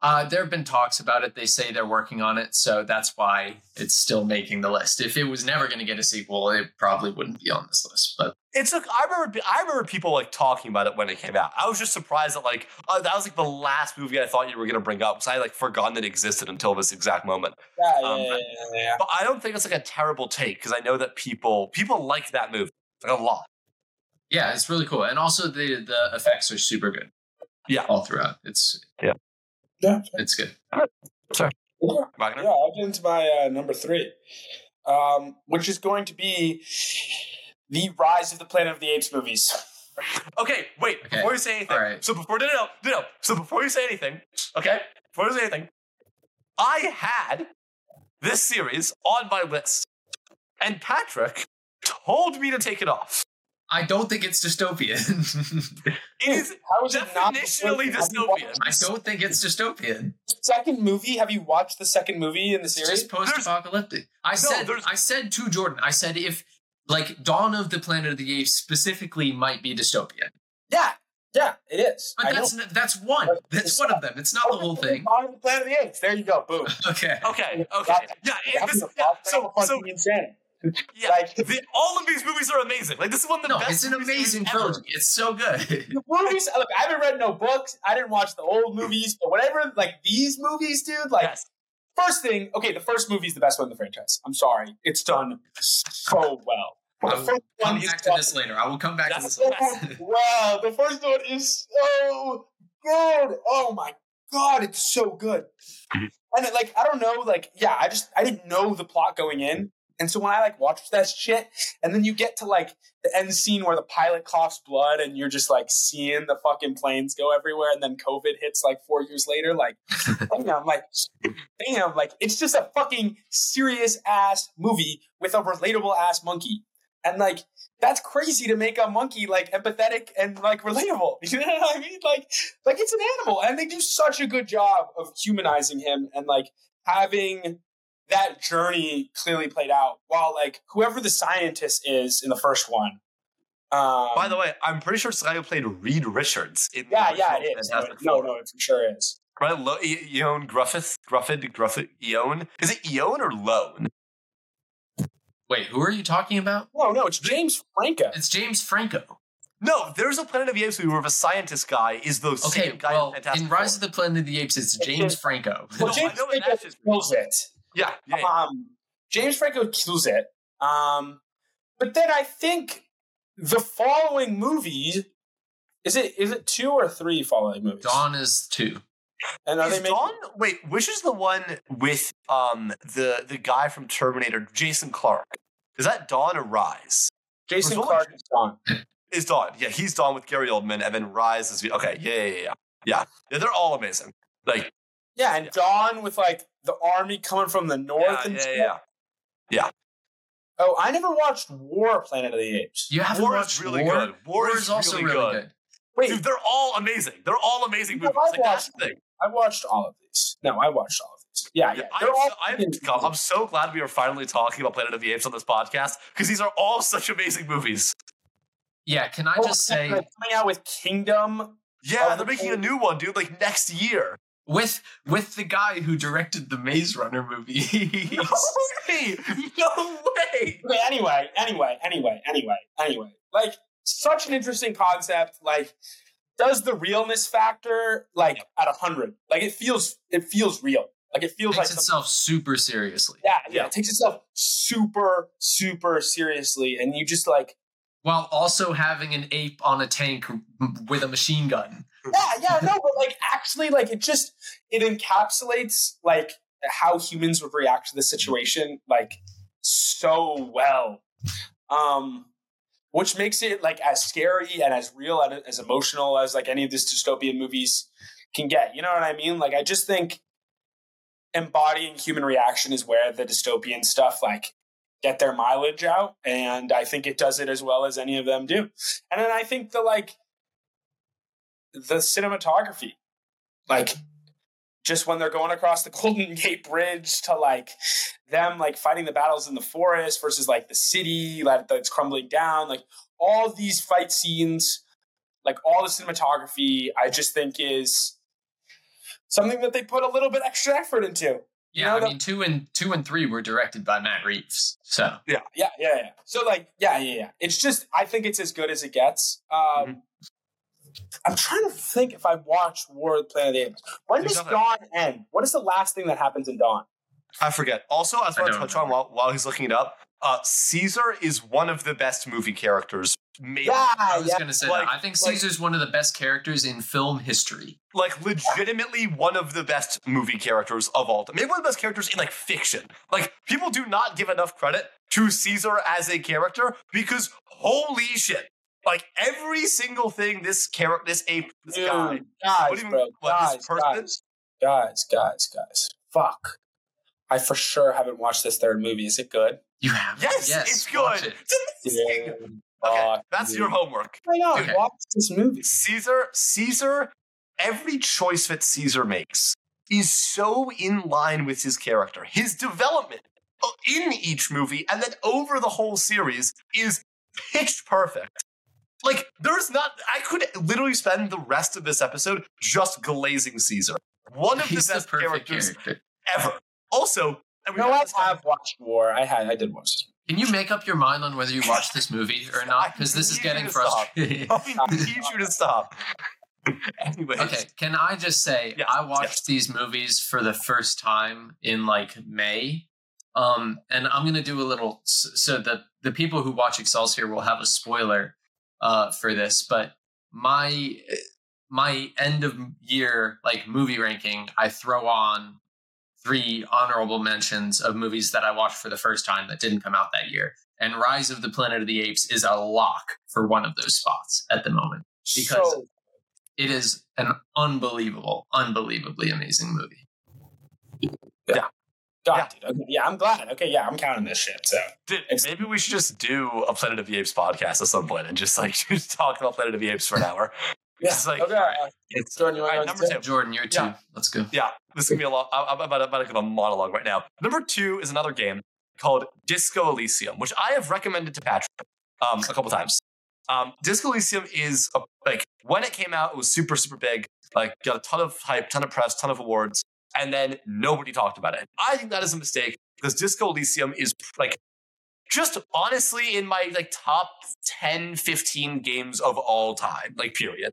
Uh, there have been talks about it. They say they're working on it, so that's why it's still making the list. If it was never going to get a sequel, it probably wouldn't be on this list. But It's like I remember. I remember people like talking about it when it came out. I was just surprised that like uh, that was like the last movie I thought you were gonna bring up because I had, like forgotten it existed until this exact moment. Yeah, yeah, Um, yeah, yeah, yeah. But I don't think it's like a terrible take because I know that people people like that movie like a lot. yeah, it's really cool, and also the the effects are super good. Yeah. all throughout. It's Yeah. It's good. Yeah. Wagner? Yeah, I'll get into my uh, number three, um, which is going to be the Rise of the Planet of the Apes movies. Okay, wait. Okay. Before you say anything, All right. so before no, no, no, no. So before you say anything, okay, before you say anything, I had this series on my list, and Patrick told me to take it off. I don't think it's dystopian. It is How is it not definitionally Have you dystopian. I don't think it's dystopian. Second movie. Have you watched the second movie in the series? just post-apocalyptic. I said there's- I said to Jordan, I said if like Dawn of the Planet of the Apes specifically might be dystopian. Yeah, yeah, it is. But I that's know. n- that's one. That's one of them. It's not the whole thing. On the Planet of the Apes. There you go. Boom. Okay. Okay, okay, yeah. it- That's this- yeah, so, so fucking insane. Yeah, Like- the, all of these movies are amazing. Like this is one of the No, best. it's an movie series amazing ever. trilogy. It's so good. The movies. Look, I haven't read no books. I didn't watch the old movies, but whatever. Like these movies, dude. Like Yes. first thing. Okay, the first movie is the best one in the franchise. I'm sorry, it's done so well. The I will first come one back to this later. I will come back to this the later. best. wow, the first one is so good. Oh my god, it's so good. Mhm. And it, like, I don't know, like, yeah, I just I didn't know the plot going in. And so when I like watch that shit, and then you get to like the end scene where the pilot coughs blood, and you're just like seeing the fucking planes go everywhere, and then COVID hits like four years later, like, damn, like, damn, like, it's just a fucking serious ass movie with a relatable ass monkey, and like, that's crazy to make a monkey like empathetic and like relatable. You know what I mean? Like, like it's an animal, and they do such a good job of humanizing him and like having that journey clearly played out. While like whoever the scientist is in the first one. Um, By the way, I'm pretty sure it's the guy who played Reed Richards. In the yeah, yeah, original it is. Fantastic No, Four. no, it for sure is. right? Lo- E- Eon Gruffith, Gruffid, Gruffid, Eon. Is it Eon or Lone? Wait, who are you talking about? No, no, it's James Franco. It's James Franco. No, there's a Planet of the Apes movie where the scientist guy is the Okay, same guy well, in Fantastic in Rise Four. of the Planet of the Apes, it's James Franco. Well, No, James Franco Ash kills it. Yeah, yeah, yeah. Um, James Franco kills it. Um, but then I think the following movie is it is it two or three following movies? Dawn is two. and are Is they making? Dawn? Wait, which is the one with um the the guy from Terminator, Jason Clarke? Is that Dawn or Rise? Jason There's Clarke is Dawn. Is Dawn? Yeah, he's Dawn with Gary Oldman, and then Rise is okay. Yeah, yeah, yeah, yeah. Yeah, they're all amazing. Like, Yeah, and Dawn with like the army coming from the north yeah, and yeah, shit. yeah. Oh, I never watched War Planet of the Apes. You haven't War is watched really War? good. War is also really really good. good. Wait, Dude, they're all amazing. They're all amazing movies. I've Like, that's the watched thing. I watched all of these. No, I watched all of these. Yeah, yeah. I'm, They're all so, I'm, fucking- I'm so glad we are finally talking about Planet of the Apes on this podcast because these are all such amazing movies. Yeah, can I Oh, just say coming out with Kingdom. Yeah, they're making a new one, dude, like next year. With with the guy who directed the Maze Runner movie. No way! No way! Okay, anyway, anyway, anyway, anyway, anyway. Like, such an interesting concept. Like, does the realness factor like at a hundred? Like, it feels it feels real. Like, it feels takes like itself super seriously yeah, yeah, Yeah. It takes itself super, super seriously, and you just like while also having an ape on a tank with a machine gun. yeah, yeah, no, but like actually, like it just it encapsulates like how humans would react to the situation like so well, um, which makes it like as scary and as real and as emotional as like any of these dystopian movies can get. You know what I mean? Like I just think embodying human reaction is where the dystopian stuff like get their mileage out and i think it does it as well as any of them do and then i think the like the cinematography like just when they're going across the golden gate bridge to like them like fighting the battles in the forest versus like the city like that's crumbling down like all these fight scenes like all the cinematography i just think is something that they put a little bit extra effort into You Yeah, know, I mean two and two and three were directed by Matt Reeves. So yeah, yeah, yeah. Yeah. So like, yeah, yeah, yeah. It's just I think it's as good as it gets. Um, Mhm. I'm trying to think if I watched War of the Planet of the Apes. When There's does nothing. Dawn end? What is the last thing that happens in Dawn? I forget. Also, I just I want to touch on while, while he's looking it up. Uh, Caesar is one of the best movie characters made. Yeah, I was yeah. gonna say like- that. I think like- Caesar's one of the best characters in film history. Like, legitimately one of the best movie characters of all time. Maybe one of the best characters in, like, fiction. Like, people do not give enough credit to Caesar as a character because, holy shit. Like, every single thing this character, this ape, this Dude, guy, guys, what do you- bro, what, guys, this guys, guys, guys, guys. Fuck. I for sure haven't watched this third movie. Is it good? You have Yes, yes, it's good. it. It's amazing. Okay, Fuck, that's dude. your homework. I know. Okay. watch this movie? Caesar, Caesar, every choice that Caesar makes is so in line with his character. His development uh, in each movie and then over the whole series is pitch perfect. Like, there's not, I could literally spend the rest of this episode just glazing Caesar. One of He's the the best perfect characters character. ever. Also, and we No, I have watched War. I had. I did watch this. Can you make up your mind on whether you watch this movie or not? Because this is getting you to stop. frustrating. I need you to stop. Anyways. Okay, can I just say Yes, I watched yes. these movies for the first time in like May. Um, and I'm gonna do a little so the the people who watch Excelsior will have a spoiler uh for this, but my my end of year like movie ranking, I throw on three honorable mentions of movies that I watched for the first time that didn't come out that year. And Rise of the Planet of the Apes is a lock for one of those spots at the moment. Because- So, It is an unbelievable, unbelievably amazing movie. God, Yeah. dude. Okay, yeah, I'm glad. Okay, yeah, I'm counting this shit. So Dude, maybe we should just do a Planet of the Apes podcast at some point and just like just talk about Planet of the Apes for an hour. yeah, It's like- okay. It's Jordan, you all wanna right, number two. Jordan, you're two. Yeah. Let's go. Yeah, this is gonna be a lot. I'm about, about to give a monologue right now. Number two is another game called Disco Elysium, which I have recommended to Patrick um, a couple times. Um, Disco Elysium is a, like when it came out, it was super super big. like got a ton of hype, ton of press, ton of awards, and then nobody talked about it. I think that is a mistake because Disco Elysium is like just honestly in my like top 10, 15 games of all time, like period.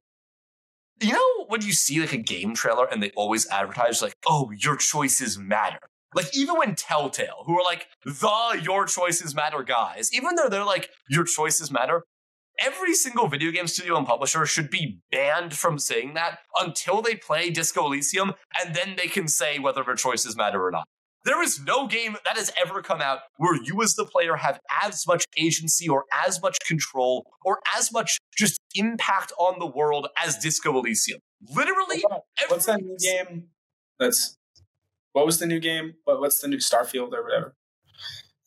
You know when you see like a game trailer and they always advertise like, "Oh, your choices matter." Like even when Telltale, who are like the your choices matter guys, even though they're like your choices matter, every single video game studio and publisher should be banned from saying that until they play Disco Elysium, and then they can say whether their choices matter or not. There is no game that has ever come out where you, as the player, have as much agency or as much control or as much just impact on the world as Disco Elysium. Literally, What's that new game? That's what was the new game? What, what's the new Starfield or whatever?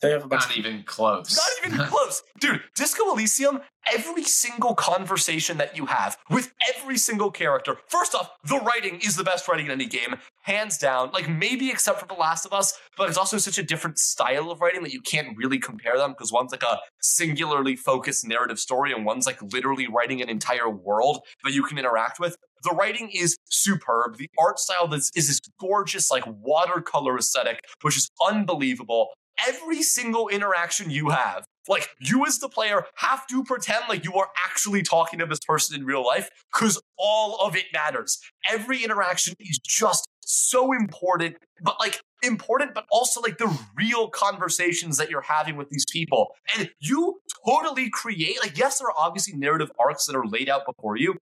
They have a bunch. Not even close. Not even close. Dude, Disco Elysium, every single conversation that you have with every single character, first off, the writing is the best writing in any game, hands down. Like, maybe except for The Last of Us, but it's also such a different style of writing that you can't really compare them because one's like a singularly focused narrative story and one's like literally writing an entire world that you can interact with. The writing is superb. The art style is, is this gorgeous, like watercolor aesthetic, which is unbelievable every single interaction you have, like you as the player have to pretend like you are actually talking to this person in real life because all of it matters. Every interaction is just so important, but like important, but also like the real conversations that you're having with these people. And you totally create, like, yes, there are obviously narrative arcs that are laid out before you.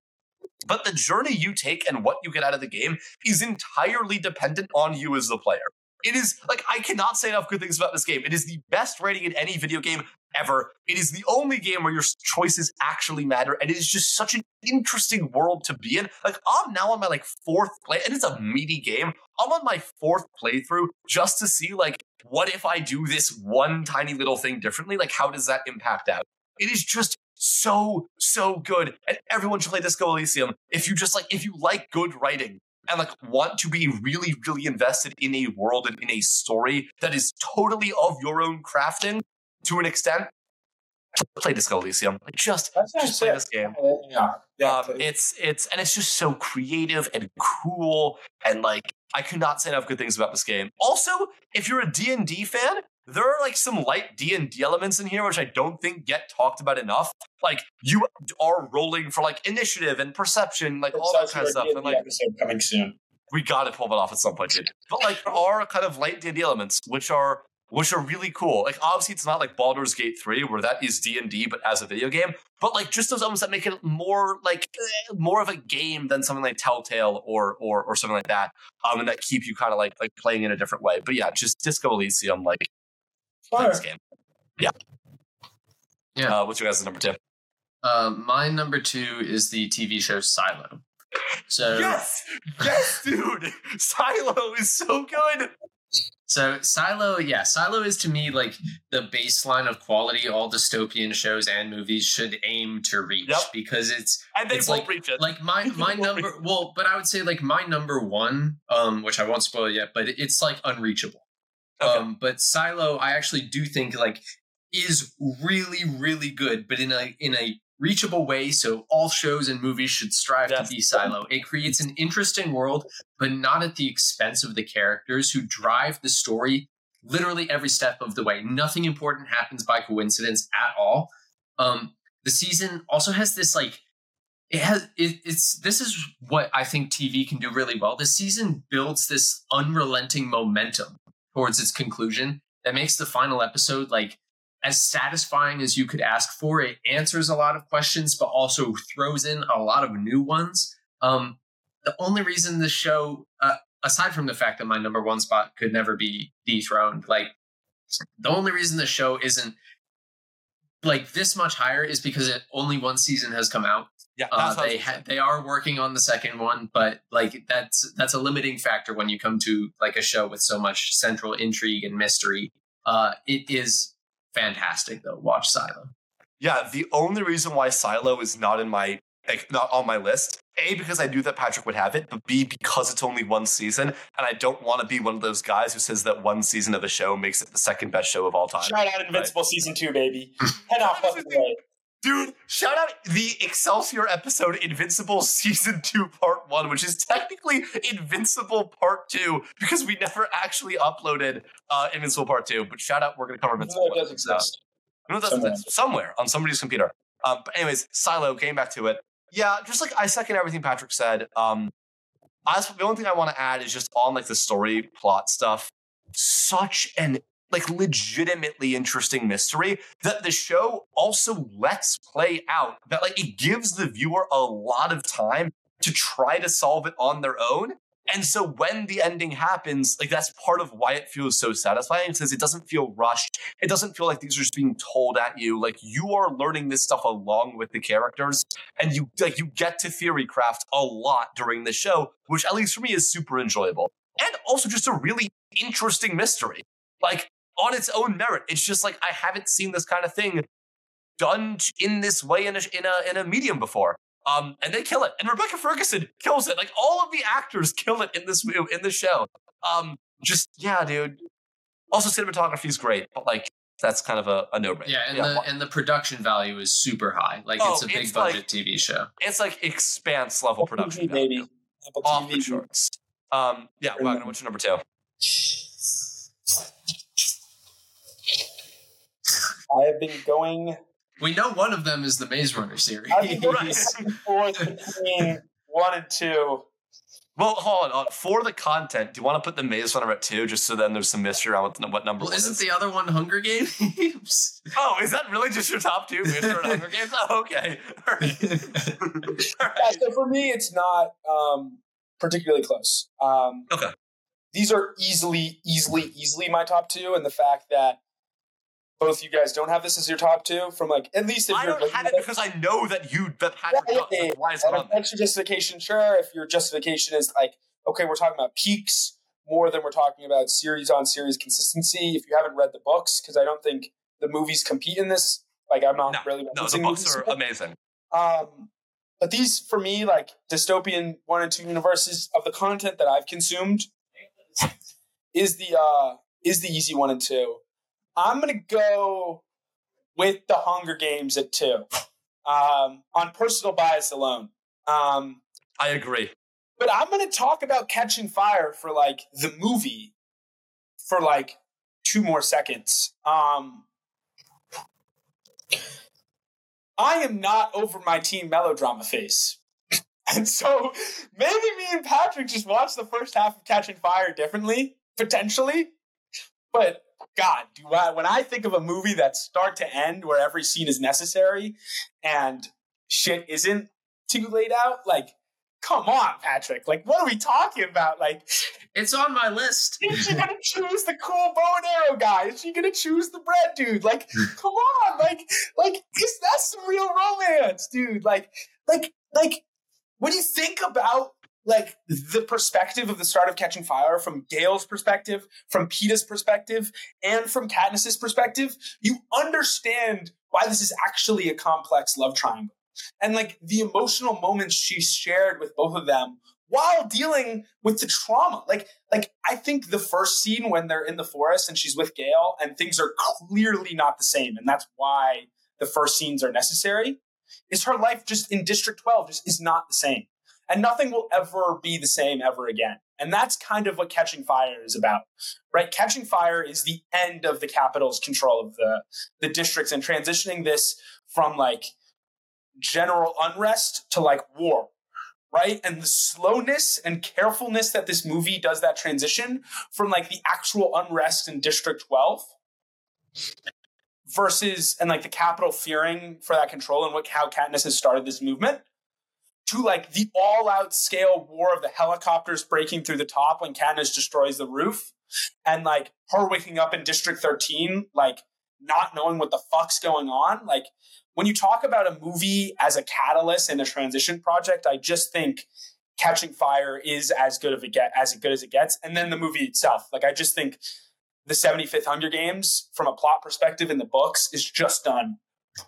But the journey you take and what you get out of the game is entirely dependent on you as the player. It is like I cannot say enough good things about this game. It is the best rating in any video game ever. It is the only game where your choices actually matter, and it is just such an interesting world to be in. Like I'm now on my like fourth play, and it's a meaty game. I'm on my fourth playthrough just to see like what if I do this one tiny little thing differently? Like how does that impact out? It is just so so good, and everyone should play Disco Elysium if you just like if you like good writing and like want to be really, really invested in a world and in a story that is totally of your own crafting to an extent, play Disco Elysium. Like just, just play this game. Yeah, yeah. Um, it's it's and it's just so creative and cool and like I could not say enough good things about this game. Also, if you're a D&D fan, there are like some light D&D elements in here which I don't think get talked about enough. Like you are rolling for like initiative and perception, like all that kind of stuff. And like episode coming soon. we got to pull that off at some point, dude. But like there are kind of light D&D elements which are which are really cool. Like obviously it's not like Baldur's Gate 3 where that is D&D but as a video game, but like just those elements that make it more like eh, more of a game than something like Telltale or or or something like that. Um and that keep you kind of like like playing in a different way. But yeah, just Disco Elysium like play this game. Yeah. Yeah. Uh, what's your guys' number 2? Uh, my number two is the TV show Silo. So Yes. Yes, dude. Silo is so good. So Silo, yeah, Silo is to me like the baseline of quality all dystopian shows and movies should aim to reach Yep. because it's And they It's won't like- reach it. like my my number well, but I would say like my number one, um, which I won't spoil yet, but it's like unreachable. Okay. Um, but Silo, I actually do think like is really really good, but in a in a reachable way. So all shows and movies should strive Yes. to be Silo. It creates an interesting world, but not at the expense of the characters who drive the story literally every step of the way. Nothing important happens by coincidence at all. Um, the season also has this like it has it, it's this is what I think TV can do really well. The season builds this unrelenting momentum towards its conclusion that makes the final episode like as satisfying as you could ask for. It answers a lot of questions, but also throws in a lot of new ones. Um, the only reason the show, uh, aside from the fact that my number one spot could never be dethroned, like the only reason the show isn't like this much higher is because it, only one season has come out. yeah, Uh, they ha- they are working on the second one, but like that's that's a limiting factor when you come to like a show with so much central intrigue and mystery. Uh, it is fantastic though. Watch Silo. Yeah, the only reason why Silo is not in my like not on my list, A, because I knew that Patrick would have it, but B, because it's only one season, and I don't want to be one of those guys who says that one season of a show makes it the second best show of all time. Shout out Invincible season two, baby. Head off up the way. Dude, shout out the Excelsior episode Invincible Season 2 Part 1, which is technically Invincible Part 2 because we never actually uploaded uh, Invincible Part 2. But shout out, we're going to cover Invincible. No, it does exist. I know it does Somewhere. exist. somewhere on somebody's computer. Um, but anyways, Silo, getting back to it. Yeah, just like I second everything Patrick said. Um, I, the only thing I want to add is just on like the story plot stuff. Such an like legitimately interesting mystery that the show also lets play out. That like it gives the viewer a lot of time to try to solve it on their own. And so when the ending happens, like that's part of why it feels so satisfying because it doesn't feel rushed. It doesn't feel like these are just being told at you. Like you are learning this stuff along with the characters, and you like you get to theory craft a lot during the show, which at least for me is super enjoyable. And also just a really interesting mystery. Like on its own merit. It's just like I haven't seen this kind of thing done in this way in a in a in a medium before. Um, and they kill it. And Rebecca Ferguson kills it. Like all of the actors kill it in this mo- in this show. Um, just yeah, dude. Also, cinematography is great, but like that's kind of a, a no brainer. Yeah, and the and the production value is super high. Like Oh, it's a big it's budget like- TV show. it's like expanse level production, TV, value. baby. Apple off the TV. shorts. Um, yeah, Wagner, what's your number two? I have been going. We know one of them is the Maze Runner series. I've been going Right. forth between one and two. Well, hold on. For the content, do you want to put the Maze Runner at two, just so then there's some mystery around what, what number well, one isn't is? the other one Hunger Games? Oh, is that really just your top two? Maze Runner and Hunger Games? Oh, okay. All right. All Yeah, so for me, it's not um, particularly close. Um, Okay. These are easily, easily, easily my top two, and the fact that both you guys don't have this as your top two, from like at least if I you're I don't have it because I know that you that Patrick Yeah, does. yeah, why it's And on that's your justification, sure. If your justification is like, okay, we're talking about peaks more than we're talking about series on series consistency. If you haven't read the books, because I don't think the movies compete in this. Like, I'm not No, really No, the books are amazing. Um, but these, for me, like dystopian one and two universes of the content that I've consumed, is the uh, is the easy one and two. I'm gonna go with the Hunger Games at two, um, on personal bias alone. Um, I agree. but I'm gonna talk about Catching Fire for like the movie for like two more seconds. Um, I am not over my teen melodrama face. And so maybe me and Patrick just watched the first half of Catching Fire differently, potentially. But God, do I, when I think of a movie that's start to end where every scene is necessary and shit isn't too laid out, like, come on, Patrick. Like, what are we talking about? Like, it's on my list. is she gonna choose the cool bow and arrow guy? Is she gonna choose the bread dude? Like, come on, like, like is that some real romance, dude? Like, like, like when you think about like the perspective of the start of Catching Fire from Gale's perspective, from Peeta's perspective, and from Katniss's perspective, you understand why this is actually a complex love triangle. And like the emotional moments she shared with both of them while dealing with the trauma. Like, like I think the first scene when they're in the forest and she's with Gale and things are clearly not the same, and that's why the first scenes are necessary. Is her life just in District 12 just is not the same. And nothing will ever be the same ever again. And that's kind of what Catching Fire is about, right? Catching Fire is the end of the Capitol's control of the, the districts and transitioning this from like general unrest to like war, right? And the slowness and carefulness that this movie does that transition from like the actual unrest in District 12 versus and like the capital fearing for that control and what how Katniss has started this movement to like the all-out scale war of the helicopters breaking through the top when Katniss destroys the roof and like her waking up in District 13 like not knowing what the fuck's going on. Like when you talk about a movie as a catalyst and a transition project I just think Catching Fire is as good of a get as good as it gets. And then the movie itself. Like I just think the 75th Hunger Games from a plot perspective in the books is just done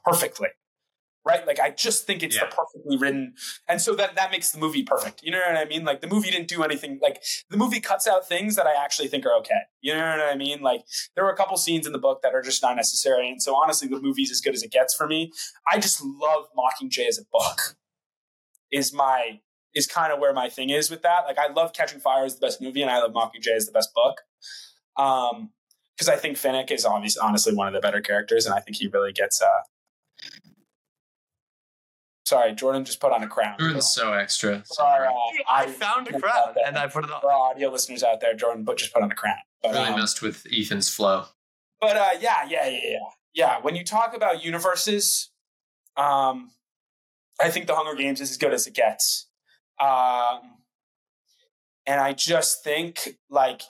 perfectly. Right? Like I just think it's Yeah. the perfectly written, and so that that makes the movie perfect. You know what I mean? Like the movie didn't do anything. Like the movie cuts out things that I actually think are okay. You know what I mean? Like there were a couple scenes in the book that are just not necessary, and so honestly, the movie's as good as it gets for me. I just love Mockingjay as a book. Is my is kind of where my thing is with that. Like I love Catching Fire as the best movie, and I love Mockingjay as the best book. Um, because I think Finnick is obviously honestly one of the better characters, and I think he really gets. uh Sorry, Jordan just put on a crown. Jordan's so extra. For our, uh, I found a crown and I put it on. for our audio listeners out there, Jordan but just put on a crown. But, really um, messed with Ethan's flow. but uh, yeah, yeah, yeah, yeah, yeah. When you talk about universes, um, I think the Hunger Games is as good as it gets. Um, and I just think like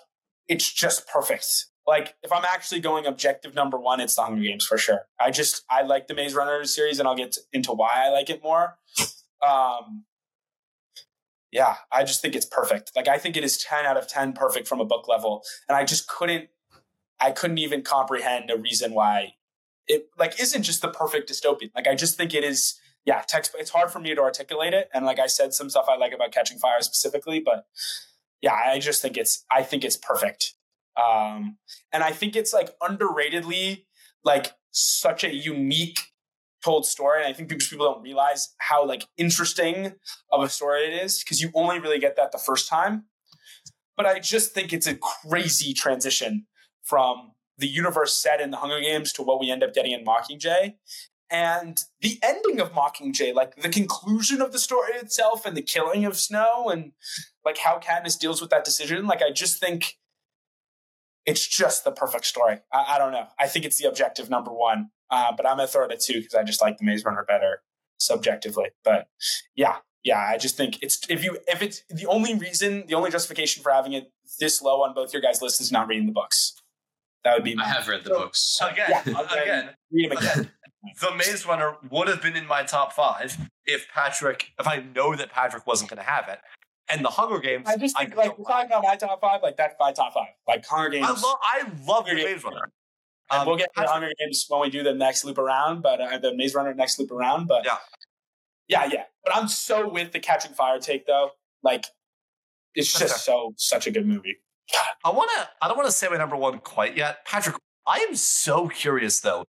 it's just perfect. Like if I'm actually going objective number one, it's the Hunger Games for sure. I just I like the Maze Runner series, and I'll get into why I like it more. Um, yeah, I just think it's perfect. Like I think it is ten out of ten perfect from a book level, and I just couldn't I couldn't even comprehend a reason why it like isn't just the perfect dystopian. Like I just think it is. Yeah, text. It's hard for me to articulate it, and like I said, some stuff I like about Catching Fire specifically, but yeah, I just think it's. I think it's perfect, um, and I think it's like underratedly like such a unique told story, and I think people don't realize how like interesting of a story it is because you only really get that the first time. But I just think it's a crazy transition from the universe set in the Hunger Games to what we end up getting in Mockingjay. And the ending of Mockingjay, like the conclusion of the story itself and the killing of Snow and like how Katniss deals with that decision, like I just think it's just the perfect story. I, I don't know. I think it's the objective number one, uh, but I'm gonna throw it at two because I just like the Maze Runner better subjectively. But yeah, yeah, I just think it's if you if it's the only reason, the only justification for having it this low on both your guys' lists is not reading the books. That would be I have read the books. so- Again, Yeah, okay. again, read them again. the Maze Runner would have been in my top five if Patrick, if I know that Patrick wasn't going to have it. And the Hunger Games, I just think I like we're talking about my top five, like that's my top five. Like Hunger Games. I love, I love the Hunger Maze Games. Runner. and Um, we'll get to the Hunger Games when we do the next loop around, but uh, the Maze Runner next loop around. But Yeah. yeah, yeah. But I'm so with the Catching Fire take though. Like, it's just Okay. so such a good movie. I want to. I don't want to say my number one quite yet, Patrick. I am so curious though.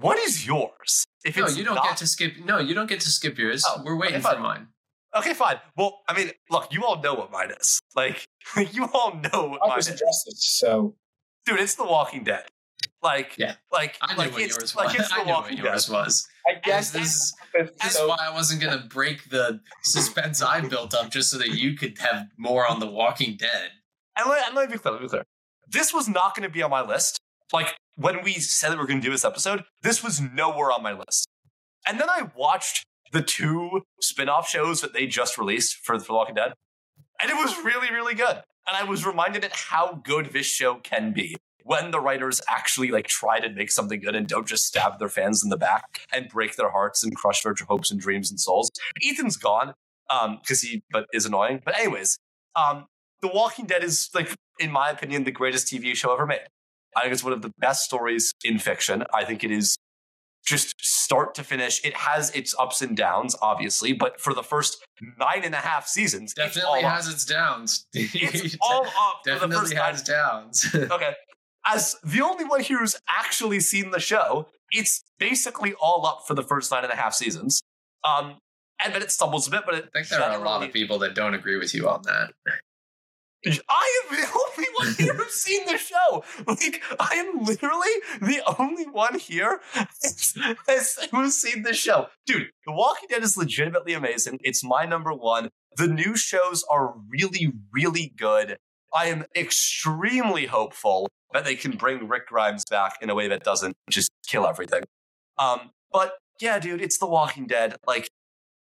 What is yours? If No, it's you don't not- get to skip. No, you don't get to skip yours. Oh, We're waiting okay, for mine. Okay, fine. Well, I mean, look, you all know what mine is. Like, you all know what mine Others is, Justice. So dude. It's The Walking Dead. Like, Yeah. like, I knew like what it's yours like was. it's The I knew what Walking Dead. yours was. I guess This is, this is so why I wasn't gonna break the suspense I built up just so that you could have more on The Walking Dead. And let, and let me be clear, let me be clear. This was not going to be on my list. Like when we said that we are going to do this episode, this was nowhere on my list. And then I watched the two spin-off shows that they just released for The Walking Dead, and it was really, really good. And I was reminded at how good this show can be when the writers actually like try to make something good and don't just stab their fans in the back and break their hearts and crush their hopes and dreams and souls. Ethan's gone um because he but is annoying. But anyways, um the Walking Dead is like, in my opinion, the greatest TV show ever made. I think it's one of the best stories in fiction. I think it is just start to finish. It has its ups and downs, obviously, but for the first nine and a half seasons, Definitely all has up. its downs. It's all up for the Definitely first nine has downs. okay. As the only one here who's actually seen the show, it's basically all up for the first nine and a half seasons. Um, and then it stumbles a bit, but it I think there are a lot of people that don't agree with you on that. I am the only one here who's seen the show. Like, I am literally the only one here has- who's seen the show. Dude, The Walking Dead is legitimately amazing. It's my number one. The new shows are really, really good. I am extremely hopeful that they can bring Rick Grimes back in a way that doesn't just kill everything. Um, but yeah, dude, it's The Walking Dead. Like,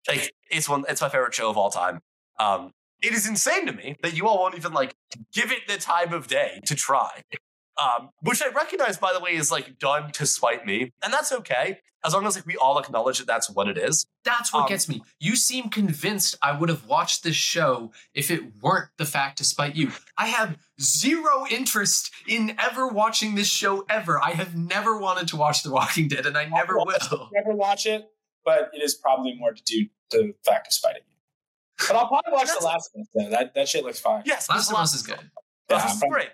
like it's one. It's my favorite show of all time. Um, it is insane to me that you all won't even like give it the time of day to try. Um, which I recognize, by the way, is like done to spite me, and that's okay as long as like we all acknowledge that that's what it is. That's what Um, gets me. You seem convinced I would have watched this show if it weren't the fact to spite you. I have zero interest in ever watching this show ever. I have never wanted to watch The Walking Dead, and I never I'll. Never watch it. but it is probably more to do to the fact of spiting you. But I'll probably watch the last one. Though. That that shit looks fine. Yes, Last the of Us is good. Last Yeah, of Us great.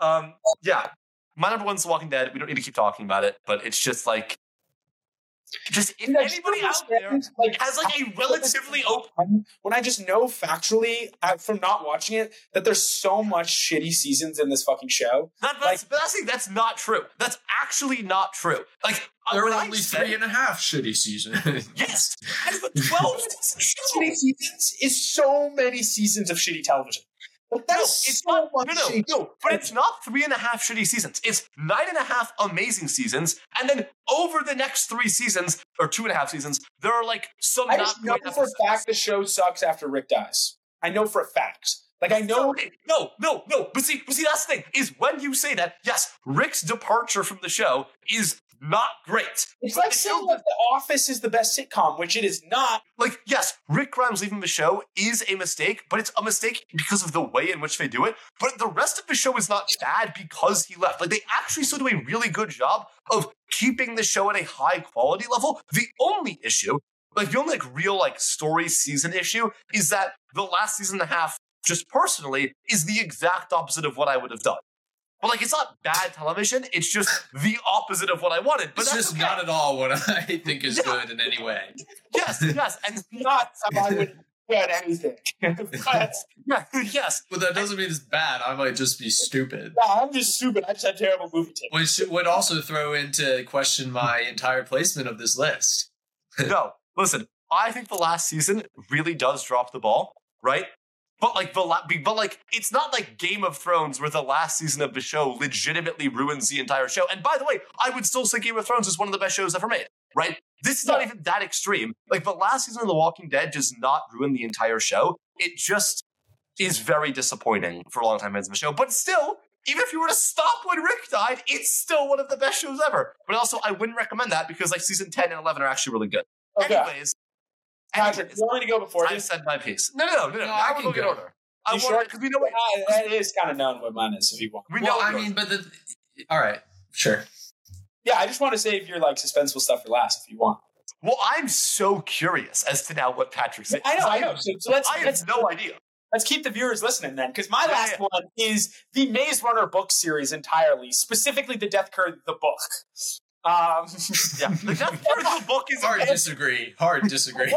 Um, yeah, my number one's The Walking Dead. We don't need to keep talking about it, but it's just like, just if Dude, I just anybody out there like, has like a relatively open. when I just know factually uh, from not watching it that there's so much shitty seasons in this fucking show. That, that's, but that's, the that's not true. That's actually not true. Like uh, There when were I only said- three and a half shitty seasons. Yes, and the twelve. Shitty seasons is so many seasons of shitty television. Like, that No, it's so not- much no, no, no, but it's not three and a half shitty seasons. It's nine and a half amazing seasons, and then over the next three seasons or two and a half seasons, there are like some I not just know for a fact the show sucks after Rick dies. I know for a fact. Like I know No, no, no, no. But see, but see, that's the thing is when you say that, yes, Rick's departure from the show is not great. it's But like saying that The Office is the best sitcom, which it is not. Like, yes, Rick Grimes leaving the show is a mistake, but it's a mistake because of the way in which they do it. But the rest of the show is not bad because he left. Like, they actually still do a really good job of keeping the show at a high quality level. The only issue, like, the only like real like story season issue, is that the last season and a half, just personally, is the exact opposite of what I would have done. But like, it's not bad television. It's just the opposite of what I wanted. But it's that's just okay. not at all what I think is Yeah. good in any way. yes, yes, and Not how I would get anything. but yeah, yes. But that doesn't mean it's bad. I might just be stupid. no, I'm just stupid. I just had terrible movie taste. Which would also throw into question my entire placement of this list. no, listen. I think the last season really does drop the ball, right? But like the but like it's not like Game of Thrones where the last season of the show legitimately ruins the entire show. And by the way, I would still say Game of Thrones is one of the best shows ever made, right? This is not even that extreme. Like the last season of The Walking Dead does not ruin the entire show. It just is very disappointing for a long time fans of the show. But still, even if you were to stop when Rick died, it's still one of the best shows ever. But also, I wouldn't recommend that because like season 10 and 11 are actually really good. Okay, Anyways, Patrick, anyways, you want me to go before you? I've said my piece. No, no, no, no, no. No, now I we're can going in go. order. I You want sure? because we know what that is kind of known what mine is if you want. we well, know. what I mean, but the. All right, sure. Yeah, I just want to save your like suspenseful stuff for last if you want. well, I'm so curious as to now what Patrick said. I know, I know. So, so let's I let's have no idea. let's keep the viewers listening then, because my Yeah, last yeah. one is the Maze Runner book series entirely, specifically the Death Cure the book. Um, Yeah, the Death Cure the book is Hard amazing. disagree. Hard disagree.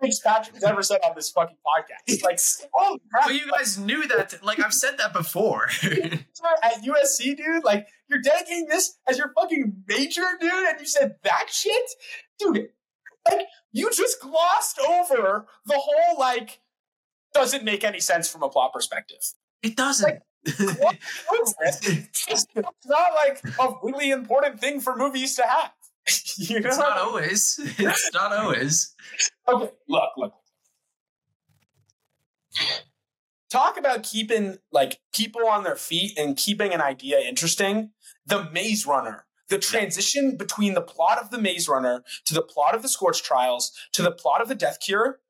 things Patrick's ever said on this fucking podcast. Like, oh crap! But you guys knew that. Like I've said that before. at USC, dude, like you're dedicating this as your fucking major, dude, and you said that shit, dude. Like you just glossed over the whole like doesn't make any sense from a plot perspective. it doesn't. What? it's not like a really important thing for movies to have. you know? it's not always. It's not always. Okay, look, look. Talk about keeping like people on their feet and keeping an idea interesting. The Maze Runner, the transition between the plot of the Maze Runner to the plot of the Scorch Trials to the plot of the Death Cure,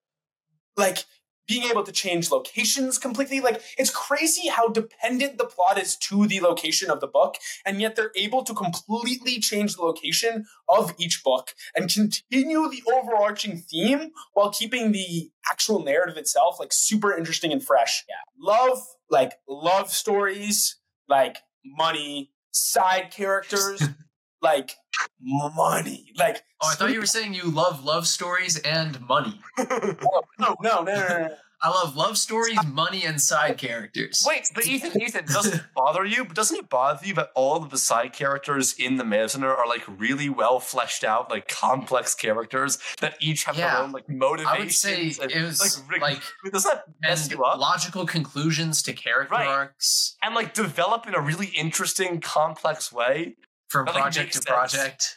like being able to change locations completely. Like it's crazy how dependent the plot is to the location of the book, and yet they're able to completely change the location of each book and continue the overarching theme while keeping the actual narrative itself like super interesting and fresh. Yeah. Love like love stories, like money, side characters, like money. Like Oh, I thought you were saying you love love stories and money. no, no, no, no, no, no. I love love stories, money, and side characters. Wait, but Ethan, Ethan, doesn't it bother you? But doesn't it bother you that all of the side characters in the Maze Runner are like really well fleshed out, like complex characters that each have Yeah. their own like motivations? I would say and, it was like, like, rig- doesn't that mess you up? logical conclusions to character Right. arcs and like develop in a really interesting, complex way. From That, project makes to sense. project.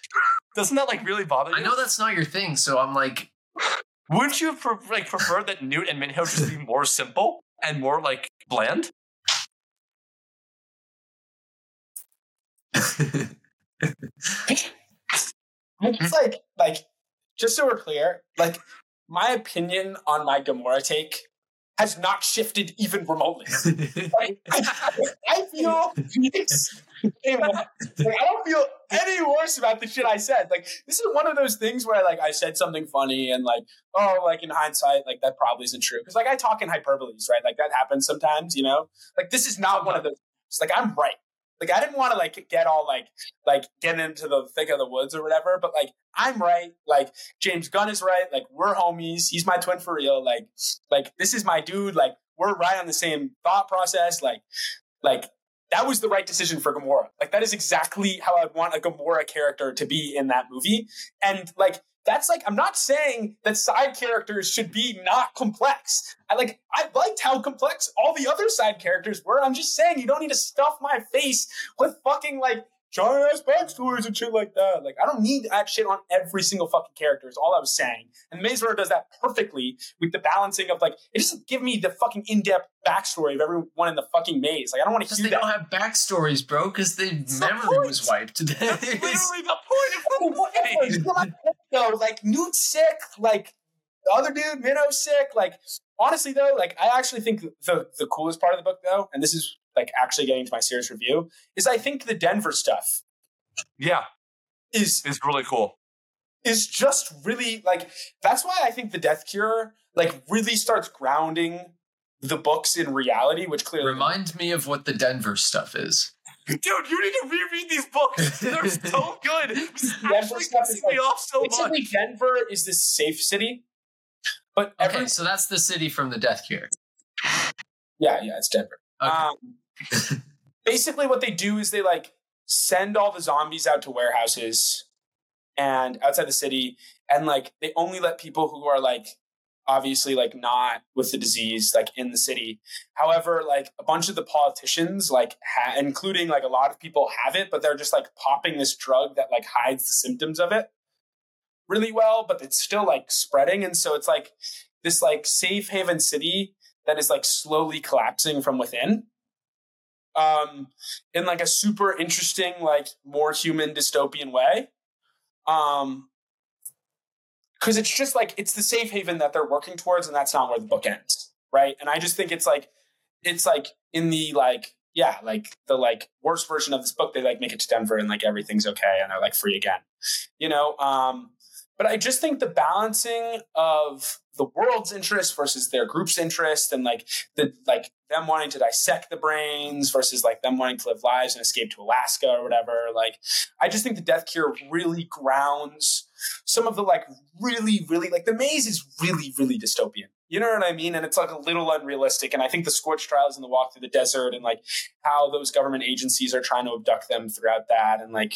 Doesn't that like really bother you? I know that's not your thing, so I'm like, Wouldn't you have pre- like preferred that Newt and Minho just be more simple and more like bland? It's like like just so we're clear, like my opinion on my Gamora take has not shifted even remotely. Like, I, I feel Phoenix Hey, man, like, I don't feel any worse about the shit I said. Like this is one of those things where like I said something funny and like oh like in hindsight like that probably isn't true because like I talk in hyperboles right like that happens sometimes you know like this is not one of those. Like I'm right. Like I didn't want to like get all like like get into the thick of the woods or whatever, but like I'm right. Like James Gunn is right. Like we're homies. He's my twin for real. Like like this is my dude. Like we're right on the same thought process. Like like that was the right decision for Gamora. Like that is exactly how I want a Gamora character to be in that movie. And like that's like I'm not saying that side characters should be not complex. I like I liked how complex all the other side characters were. I'm just saying you don't need to stuff my face with fucking like giant ass backstories and shit like that. Like, I don't need that shit on every single fucking character, is all I was saying. And Maze Runner does that perfectly with the balancing of like, it doesn't give me the fucking in depth backstory of everyone in the fucking maze. Like, I don't want to hear they that. They don't have backstories, bro. Because the the memory point. was wiped. That's literally the point of the Whatever. movie. You know, like, no, like Newt's sick, like the other dude, Minho's sick. Like honestly though, like I actually think the the coolest part of the book though, and this is like actually getting to my serious review, is I think the Denver stuff Yeah, is is really cool. is just really like that's why I think the Death Cure like really starts grounding the books in reality, which clearly Remind me of what the Denver stuff is. Dude, you need to reread these books. They're so good. This is Denver stuff is me like- off so basically much. Denver is this safe city, but Okay, so that's the city from the Death Cure. yeah yeah it's Denver. Okay. Um, basically, what they do is they like send all the zombies out to warehouses and outside the city, and like they only let people who are like obviously like not with the disease like in the city. However, like a bunch of the politicians, like ha- including like a lot of people have it, but they're just like popping this drug that like hides the symptoms of it really well, but it's still like spreading, and so it's like this like safe haven city that is like slowly collapsing from within um in like a super interesting like more human dystopian way um because it's just like it's the safe haven that they're working towards and that's not where the book ends right and i just think it's like it's like in the like yeah like the like worst version of this book they like make it to denver and like everything's okay and they're like free again you know um but i just think the balancing of the world's interest versus their group's interest and like the like them wanting to dissect the brains versus like them wanting to live lives and escape to Alaska or whatever. Like, I just think the Death Cure really grounds some of the like really, really like the maze is really, really dystopian. You know what I mean? And it's like a little unrealistic. And I think the Scorch trials and the walk through the desert and like how those government agencies are trying to abduct them throughout that and like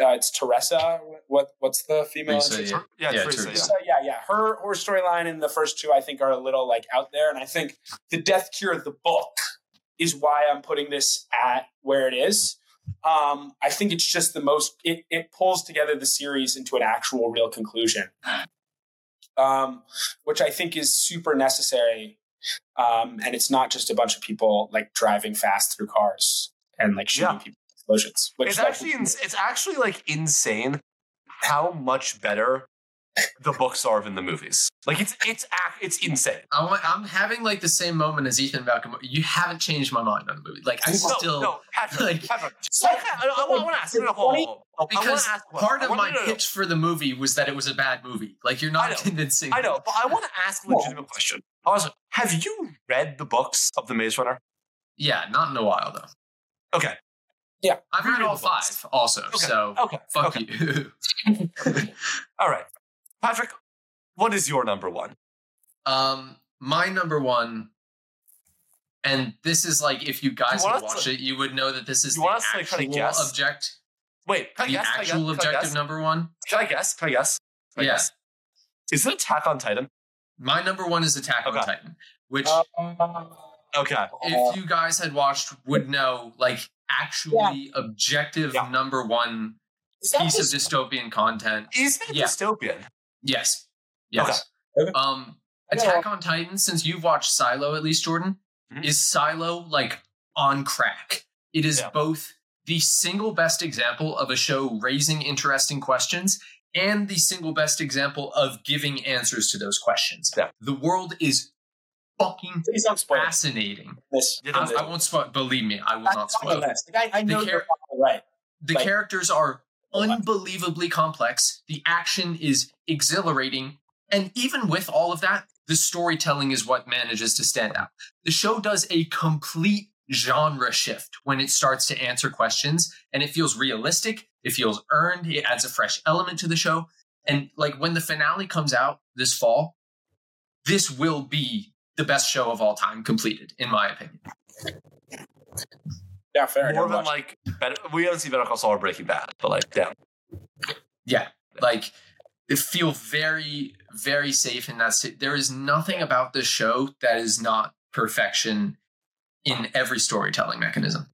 uh, it's Teresa. What what's the female? Teresa, yeah. Yeah, Yeah, Teresa, Teresa. So yeah, yeah, her her storyline in the first two I think are a little like out there, and I think the Death Cure the book is why I'm putting this at where it is. Um, I think it's just the most it it pulls together the series into an actual real conclusion, um, which I think is super necessary. Um, and it's not just a bunch of people like driving fast through cars and like shooting Yeah. people with explosions. Which It's like, actually ins- it's actually like insane how much better the books are than the movies. Like it's it's it's insane. I want, I'm having like the same moment as Ethan about Gamora. You haven't changed my mind on the movie. Like I No, still no, Patrick, like- Patrick. So- I, I, I, want to ask. No, no, hold on, hold on. I because ask a part of wanna- my no, no, no. pitch for the movie was that it was a bad movie. Like you're I not know. convincing. I know, but I want to ask a legitimate question. I was like, have you read the books of the Maze Runner? Yeah, not in a while though. Okay, Yeah, I've read Read all five also. Okay. So okay, fuck okay. you. All right, Patrick, what is your number one? Um, my number one, and this is like if you guys You want had us watched to- it, you would know that this is the want us to, like, actual kinda guess? object, Wait, can I the guess? Can I actual guess? Can I objective guess? number one. Can I guess? Can I guess? Can I Yeah. guess? Is it Attack on Titan? My number one is Attack on Titan, which Uh, Okay. if you guys had watched would know like actually objective Yeah. number one is that piece of dystopian content. Is that Yeah. dystopian? Yes. Yes. Okay. Okay. Um Attack on Titan, since you've watched Silo at least, Jordan, Mhm. is Silo like on crack. It is Yeah. both the single best example of a show raising interesting questions and the single best example of giving answers to those questions. Yeah. The world is fucking Please don't spoil fascinating. this. I, I won't spoil. Believe me, I will That's not spoil. Like, I, I know The you're char- right. The Like- characters are unbelievably complex. The action is exhilarating. And even with all of that, the storytelling is what manages to stand out. The show does a complete genre shift when it starts to answer questions and it feels realistic. It feels earned. It adds a fresh element to the show. And like when the finale comes out this fall, this will be the best show of all time completed, in my opinion. Yeah, fair. More than like better. We haven't seen Better Call Saul or Breaking Bad, but like, damn. Yeah, like it feel very, very safe in that. si- There is nothing about this show that is not perfection in every storytelling mechanism.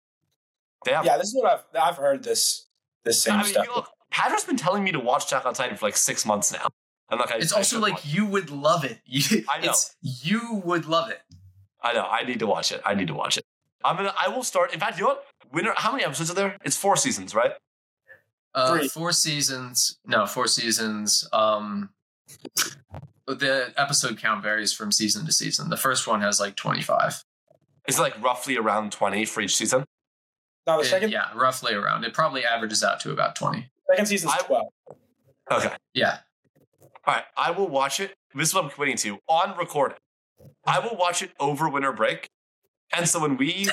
Damn. it. Yeah, this is what I've I've heard this this same I mean, stuff. you look, Patrick's been telling me to watch Attack on Titan for like six months now. I'm like, I, It's I also like watch- you would love it. You, I know. It's, you would love it. I know. I need to watch it. I need to watch it. I'm gonna. I will start. In fact, you know what? Winter. How many episodes are there? It's four seasons, right? Uh, Three. four seasons. No, four seasons. Um, the episode count varies from season to season. The first one has like twenty five. Is it like roughly around twenty for each season. no, the second yeah, roughly around. It probably averages out to about twenty. second season's I- twelve. Okay. Yeah. All right. I will watch it. This is what I'm committing to on recording. I will watch it over winter break. And so when we,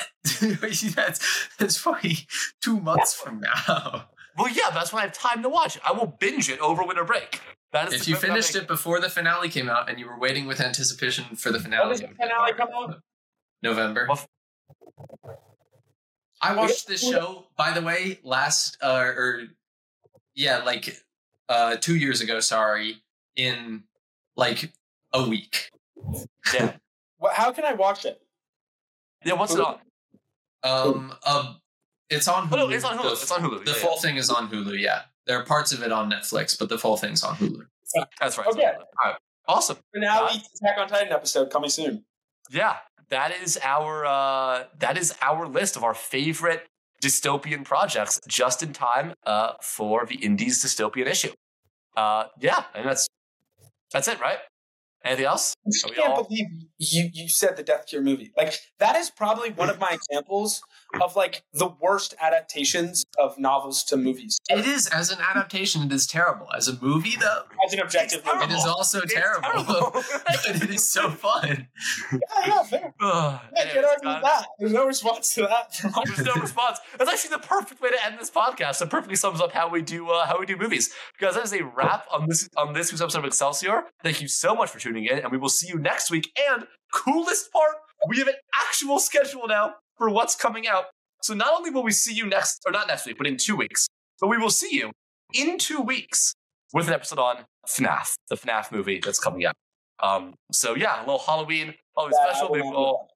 that's that's probably two months from now. well, yeah, that's when I have time to watch it. I will binge it over winter break. That is If you finished it before the finale came out and you were waiting with anticipation for the finale, When does the finale come out? November. Well, I watched this show, by the way, last uh, or yeah, like uh, two years ago. Sorry, in like a week. Yeah. What, how can I watch it? Yeah. What's it on? Um, um, it's on Hulu. Oh, no, it's on Hulu. The, It's on Hulu. the Yeah, full thing is on Hulu. Yeah, there are parts of it on Netflix, but the full thing's on Hulu. That's right. Okay. All right. Awesome. Finale Attack on Titan episode coming soon. Yeah, that is our uh, that is our list of our favorite dystopian projects, just in time uh, for the Indies dystopian issue. Uh, yeah, and that's that's it, right? Anything else? I can't all- believe you you said the Death Cure movie. Like that is probably one of my examples of like the worst adaptations of novels to movies. It is as an adaptation. It is terrible. As a movie, though, As an objective movie. it is also It's terrible. terrible. but it is so fun. Yeah, yeah, fair. Ugh. Yeah, can't argue with that. There's no response to that. There's no response. That's actually the perfect way to end this podcast. It perfectly sums up how we do uh, how we do movies. Because that is a wrap on this on this week's episode of Excelsior. Thank you so much for tuning in, and we will see you next week. And coolest part, we have an actual schedule now for what's coming out. So not only will we see you next, or not next week, but in two weeks, but we will see you in two weeks with an episode on FNAF, the FNAF movie that's coming out. Um, so yeah, a little Halloween, Halloween Yeah, special. Maybe we'll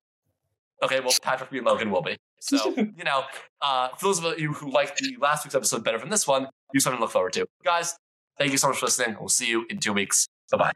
Okay, well, Patrick, me, and Logan will be. So, you know, uh, for those of you who liked the last week's episode better than this one, you have something to look forward to. Guys, thank you so much for listening. We'll see you in two weeks. Bye bye.